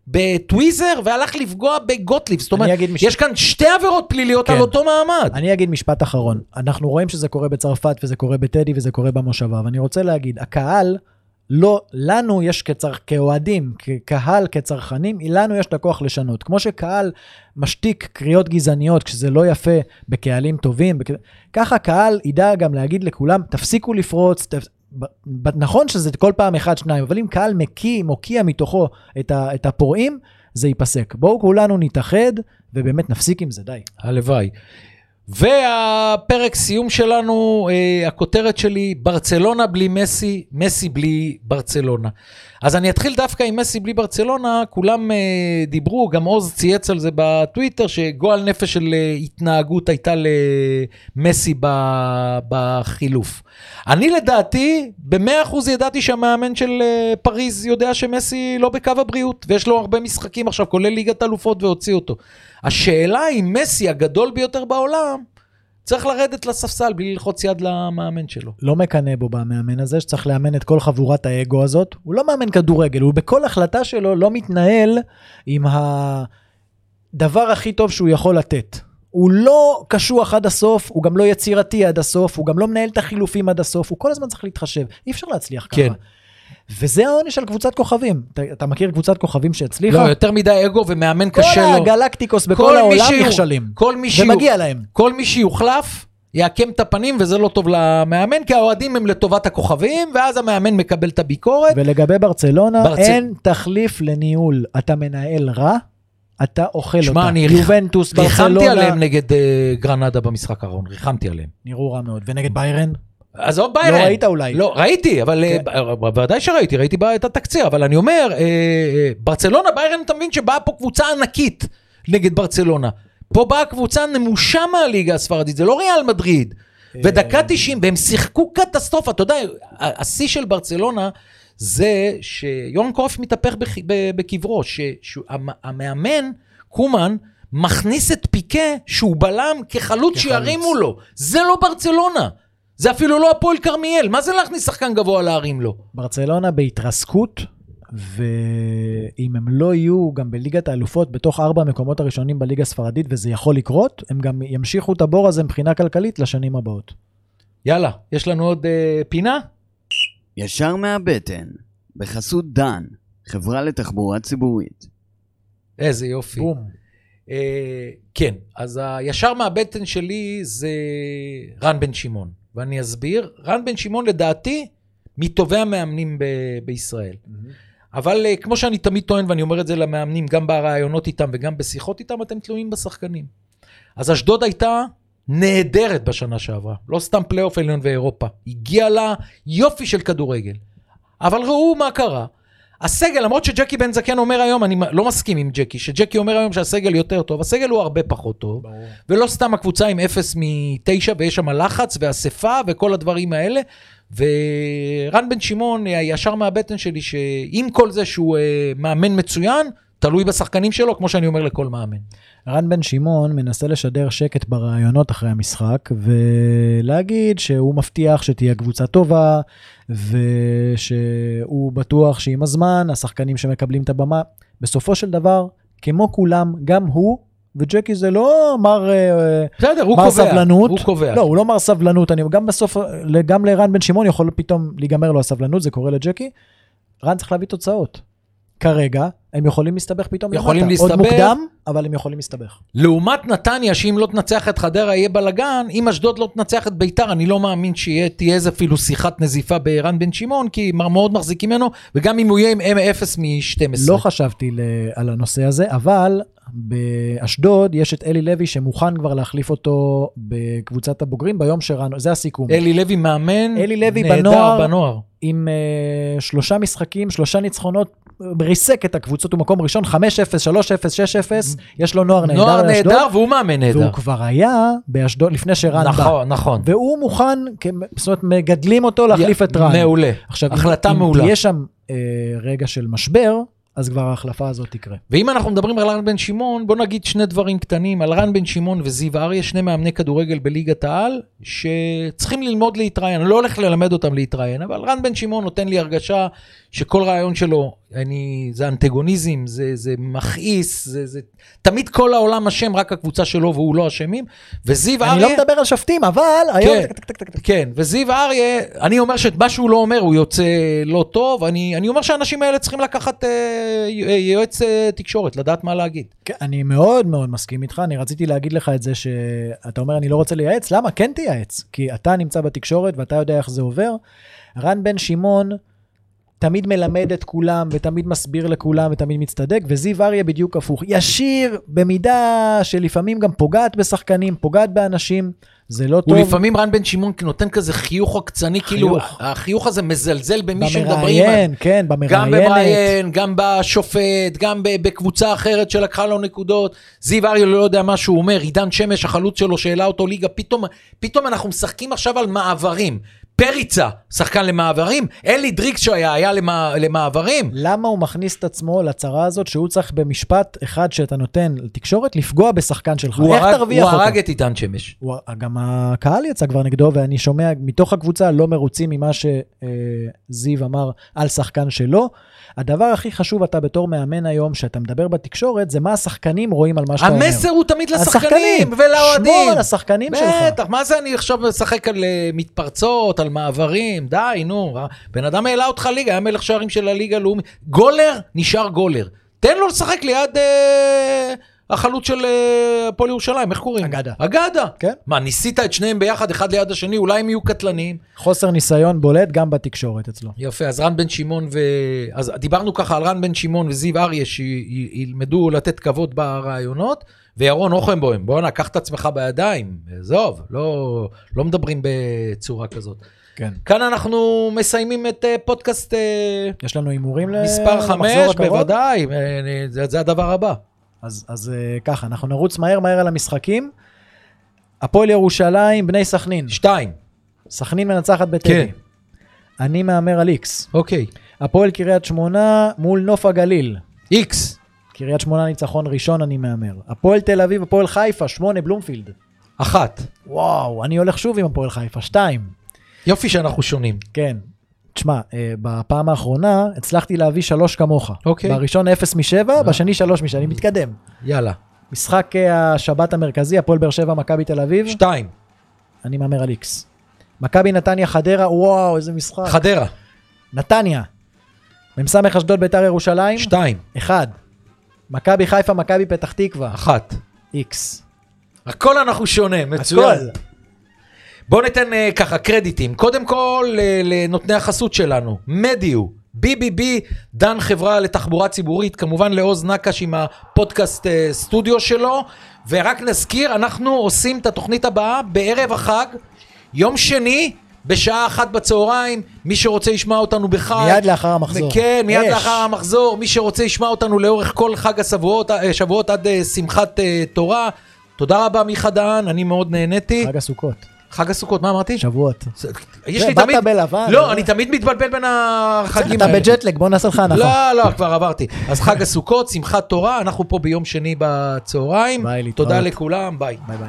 בטוויזר והלך לפגוע בגוטליב. זאת אומרת, אני אגיד מש- יש כאן שתי עבירות פליליות כן. על אותו מעמד. אני אגיד משפט אחרון. אנחנו רואים שזה קורה בצרפת וזה קורה בטדי וזה קורה במושבה, ואני רוצה להגיד, הקהל, לא, לנו יש כצר, כאוהדים, כקהל, כצרכנים, לנו יש את הכוח לשנות. כמו שקהל משתיק קריאות גזעניות כשזה לא יפה בקהלים טובים, בכ... ככה קהל ידע גם להגיד לכולם, תפסיקו לפרוץ. ב- ב- נכון שזה כל פעם אחד, שניים, אבל אם קהל מקיא, מוקיע מתוכו את, ה, את הפורעים, זה ייפסק. בואו כולנו נתאחד, ובאמת נפסיק עם זה, די. הלוואי. והפרק סיום שלנו, אה, הכותרת שלי, ברצלונה בלי מסי, מסי בלי ברצלונה. אז אני אתחיל דווקא עם מסי בלי ברצלונה, כולם אה, דיברו, גם עוז צייץ על זה בטוויטר, שגועל נפש של אה, התנהגות הייתה למסי ב- בחילוף. אני לדעתי, במאה אחוז ידעתי שהמאמן של אה, פריז יודע שמסי לא בקו הבריאות, ויש לו הרבה משחקים עכשיו, כולל ליגת אלופות, והוציא אותו. השאלה אם מסי הגדול ביותר בעולם, צריך לרדת לספסל בלי ללחוץ יד למאמן שלו. לא מקנא בו במאמן הזה, שצריך לאמן את כל חבורת האגו הזאת. הוא לא מאמן כדורגל, הוא בכל החלטה שלו לא מתנהל עם הדבר הכי טוב שהוא יכול לתת. הוא לא קשוח עד הסוף, הוא גם לא יצירתי עד הסוף, הוא גם לא מנהל את החילופים עד הסוף, הוא כל הזמן צריך להתחשב. אי אפשר להצליח כן. ככה. וזה העונש של קבוצת כוכבים. אתה, אתה מכיר קבוצת כוכבים שהצליחה? לא, יותר מדי אגו ומאמן קשה לו. הגלקטיקוס כל בכל מי העולם שיו- נכשלים. כל מי שיו- ומגיע להם. כל מי שיוחלף, יעקם את הפנים, וזה לא טוב למאמן, כי האוהדים הם לטובת הכוכבים, ואז המאמן מקבל את הביקורת. ולגבי ברצלונה, ברצ- אין תחליף לניהול. אתה מנהל רע, אתה אוכל שמע, אותה. אני ריח- יובנטוס, ריחמתי ברצלונה, עליהם נגד אה, גרנדה במשחק האחרון, ריחמתי עליהם. נראו רע מאוד. ונגד ביירן? עזוב לא ביירן. ראית אולי. לא, ראיתי, אבל אה, כן. ב- בוודאי שראיתי, ראיתי את התקציר, אבל אני אומר, אה, אה, ברצלונה, ביירן, אתה מבין שבאה פה קבוצה ענקית נגד ברצלונה. פה באה קבוצה נמושה מהליגה הספרדית, זה לא ריאל מדריד. ודקה 90, והם שיחקו קטסטרופה, אתה יודע, השיא של ברצלונה זה שיורן קורף מתהפך בקברו, שהמאמן, קומן, מכניס את פיקה שהוא בלם כחלוץ. שירימו לו. זה לא ברצלונה. זה אפילו לא הפועל כרמיאל, מה זה להכניס שחקן גבוה להרים לו? ברצלונה בהתרסקות, ואם הם לא יהיו גם בליגת האלופות בתוך ארבע המקומות הראשונים בליגה הספרדית, וזה יכול לקרות, הם גם ימשיכו את הבור הזה מבחינה כלכלית לשנים הבאות. יאללה, יש לנו עוד אה, פינה? ישר מהבטן, בחסות דן, חברה לתחבורה ציבורית. איזה יופי. בום. אה, כן, אז הישר מהבטן שלי זה רן בן שמעון, ואני אסביר. רן בן שמעון לדעתי מטובי המאמנים ב- בישראל. אבל אה, כמו שאני תמיד טוען, ואני אומר את זה למאמנים, גם בראיונות איתם וגם בשיחות איתם, אתם תלויים בשחקנים. אז אשדוד הייתה נהדרת בשנה שעברה, לא סתם פלייאוף עליון ואירופה. הגיע לה יופי של כדורגל. אבל ראו מה קרה. הסגל, למרות שג'קי בן זקן אומר היום, אני לא מסכים עם ג'קי, שג'קי אומר היום שהסגל יותר טוב, הסגל הוא הרבה פחות טוב. ברור. ולא סתם הקבוצה עם 0 מ-9 ויש שם לחץ ואספה וכל הדברים האלה. ורן בן שמעון, ישר מהבטן שלי, שעם כל זה שהוא אה, מאמן מצוין, תלוי בשחקנים שלו, כמו שאני אומר לכל מאמן. רן בן שמעון מנסה לשדר שקט ברעיונות אחרי המשחק, ולהגיד שהוא מבטיח שתהיה קבוצה טובה, ושהוא בטוח שעם הזמן, השחקנים שמקבלים את הבמה, בסופו של דבר, כמו כולם, גם הוא, וג'קי זה לא מר, אה, בסדר, הוא מר קובע. סבלנות. הוא קובע. לא, הוא לא מר סבלנות, אני, גם בסוף, גם לרן בן שמעון יכול פתאום להיגמר לו הסבלנות, זה קורה לג'קי. רן צריך להביא תוצאות. כרגע, הם יכולים להסתבך פתאום יכולים למטה. להסתבך. עוד מוקדם, אבל הם יכולים להסתבך. לעומת נתניה, שאם לא תנצח את חדרה יהיה בלאגן, אם אשדוד לא תנצח את ביתר, אני לא מאמין שתהיה איזה אפילו שיחת נזיפה ברן בן שמעון, כי מאוד מחזיקים ממנו, וגם אם הוא יהיה עם M0 מ-12. לא חשבתי על הנושא הזה, אבל באשדוד יש את אלי לוי שמוכן כבר להחליף אותו בקבוצת הבוגרים ביום שרן, זה הסיכום. אלי לוי מאמן, אלי לוי נהדר בנוער. בנוער. עם uh, שלושה משחקים, שלושה ניצחונות, ריסק את הקבוצות, הוא מקום ראשון, 5-0, 3-0, 6-0, יש לו נוער נהדר נוער נהדר והוא מאמן נהדר. והוא כבר היה באשדוד לפני שרן בא. נכון, נכון. והוא מוכן, זאת אומרת, מגדלים אותו להחליף את רן. מעולה. עכשיו, אם- החלטה אם מעולה. תהיה שם אה, רגע של משבר, אז כבר ההחלפה הזאת תקרה. ואם אנחנו מדברים על רן בן שמעון, בוא נגיד שני דברים קטנים. על רן בן שמעון וזיו אריה, שני מאמני כדורגל בליגת העל, שצריכים ללמוד להתראיין. אני לא הולך ללמד אותם להתראיין, אבל רן בן שמעון נותן לי הרגשה שכל רעיון שלו, אני, זה אנטגוניזם, זה, זה מכעיס, זה, זה... תמיד כל העולם אשם, רק הקבוצה שלו והוא לא אשמים. וזיו אני אריה... לא מדבר על שופטים, אבל היום... כן, כן, וזיו אריה, אני אומר שמה שהוא לא אומר הוא יוצא לא טוב, אני, אני אומר שהאנשים האלה צריכים לקחת אה, יועץ אה, תקשורת, לדעת מה להגיד. כן, אני מאוד מאוד מסכים איתך, אני רציתי להגיד לך את זה שאתה אומר אני לא רוצה לייעץ, למה? כן תייעץ, כי אתה נמצא בתקשורת ואתה יודע איך זה עובר. רן בן שמעון תמיד מלמד את כולם ותמיד מסביר לכולם ותמיד מצטדק, וזיו אריה בדיוק הפוך. ישיר במידה שלפעמים גם פוגעת בשחקנים, פוגעת באנשים, זה לא טוב. הוא לפעמים רן בן שמעון נותן כזה חיוך עקצני, כאילו חיוך. החיוך הזה מזלזל במי שמדברים. במראיין, כן, גם במראיינת. במראיין, גם בשופט, גם בקבוצה אחרת שלקחה לו נקודות. זיו אריה לא יודע מה שהוא אומר, עידן שמש, החלוץ שלו, שהעלה אותו ליגה, פתאום, פתאום אנחנו משחקים עכשיו על מעברים. פריצה, שחקן למעברים, אלי דריקס שהיה, היה למע... למעברים. למה הוא מכניס את עצמו לצרה הזאת שהוא צריך במשפט אחד שאתה נותן לתקשורת לפגוע בשקן שלך? הוא איך הרג, תרוויח הוא אותו? הרג את עידן שמש. הוא, גם הקהל יצא כבר נגדו, ואני שומע מתוך הקבוצה לא מרוצים ממה שזיו אמר על שחקן שלו. הדבר הכי חשוב, אתה בתור מאמן היום, שאתה מדבר בתקשורת, זה מה השחקנים רואים על מה שאתה אומר. המסר הוא תמיד לשחקנים ולאוהדים. שמור על השחקנים שלך. בטח, מה זה אני עכשיו משחק על אה, מתפרצות, על מעברים? די, נו. בן אדם העלה אותך ליגה, היה מלך שערים של הליגה הלאומית. גולר, נשאר גולר. תן לו לשחק ליד אה, החלוץ של אה, הפועל ירושלים, איך קוראים? אגדה. אגדה. כן. מה, ניסית את שניהם ביחד, אחד ליד השני, אולי הם יהיו קטלניים? חוסר ניסיון בולט גם בתקשורת אצלו. יפה, אז רן בן שמעון ו... אז דיברנו ככה על רן בן שמעון וזיו אריה, שילמדו לתת כבוד ברעיונות, וירון אוכנבוים, בואנה, קח את עצמך בידיים, עזוב, לא, לא מדברים בצורה כזאת. כן. כאן אנחנו מסיימים את אה, פודקאסט אה, יש לנו הימורים מספר למחזור 5, הקרוב? בוודאי, אה, אה, זה, זה הדבר הבא. אז, אז אה, ככה, אנחנו נרוץ מהר מהר על המשחקים. הפועל ירושלים, בני סכנין. שתיים, סכנין מנצחת בטדי. כן. אני מהמר על איקס. אוקיי. הפועל קריית שמונה מול נוף הגליל. איקס, קריית שמונה ניצחון ראשון, אני מהמר. הפועל תל אביב, הפועל חיפה, שמונה, בלומפילד. אחת. וואו, אני הולך שוב עם הפועל חיפה, שתיים. יופי שאנחנו שונים. כן. תשמע, אה, בפעם האחרונה הצלחתי להביא שלוש כמוך. אוקיי. בראשון אפס משבע, בשני שלוש משבע, אני מתקדם. יאללה. משחק אה, השבת המרכזי, הפועל באר שבע, מכבי תל אביב, שתיים, אני מהמר על איקס. מכבי נתניה, חדרה, וואו, איזה משחק. חדרה, נתניה. מ"ס אשדוד, ביתר ירושלים, שתיים, אחד. מכבי חיפה, מכבי פתח תקווה, אחת. איקס. הכל אנחנו שונה, מצוין. הכל. בואו ניתן uh, ככה קרדיטים. קודם כל uh, לנותני החסות שלנו, מדיו, BBB, דן חברה לתחבורה ציבורית, כמובן לעוז נקש עם הפודקאסט uh, סטודיו שלו, ורק נזכיר, אנחנו עושים את התוכנית הבאה בערב החג, יום שני, בשעה אחת בצהריים, מי שרוצה לשמוע אותנו בחי. מיד לאחר המחזור. כן, מיד אש. לאחר המחזור. מי שרוצה לשמוע אותנו לאורך כל חג השבועות שבועות עד שמחת תורה. תודה רבה, מיכה דהן, אני מאוד נהניתי. חג הסוכות, חג הסוכות, מה אמרתי? שבועות. יש לי באת תמיד... בלבן, לא? אני תמיד מתבלבל בין החגים אתה האלה. בג'טלג, בוא נעשה לך הנחה. לא, לא, כבר עברתי. אז חג הסוכות, שמחת תורה, אנחנו פה ביום שני בצהריים. תודה לכולם, ביי. ביי ביי.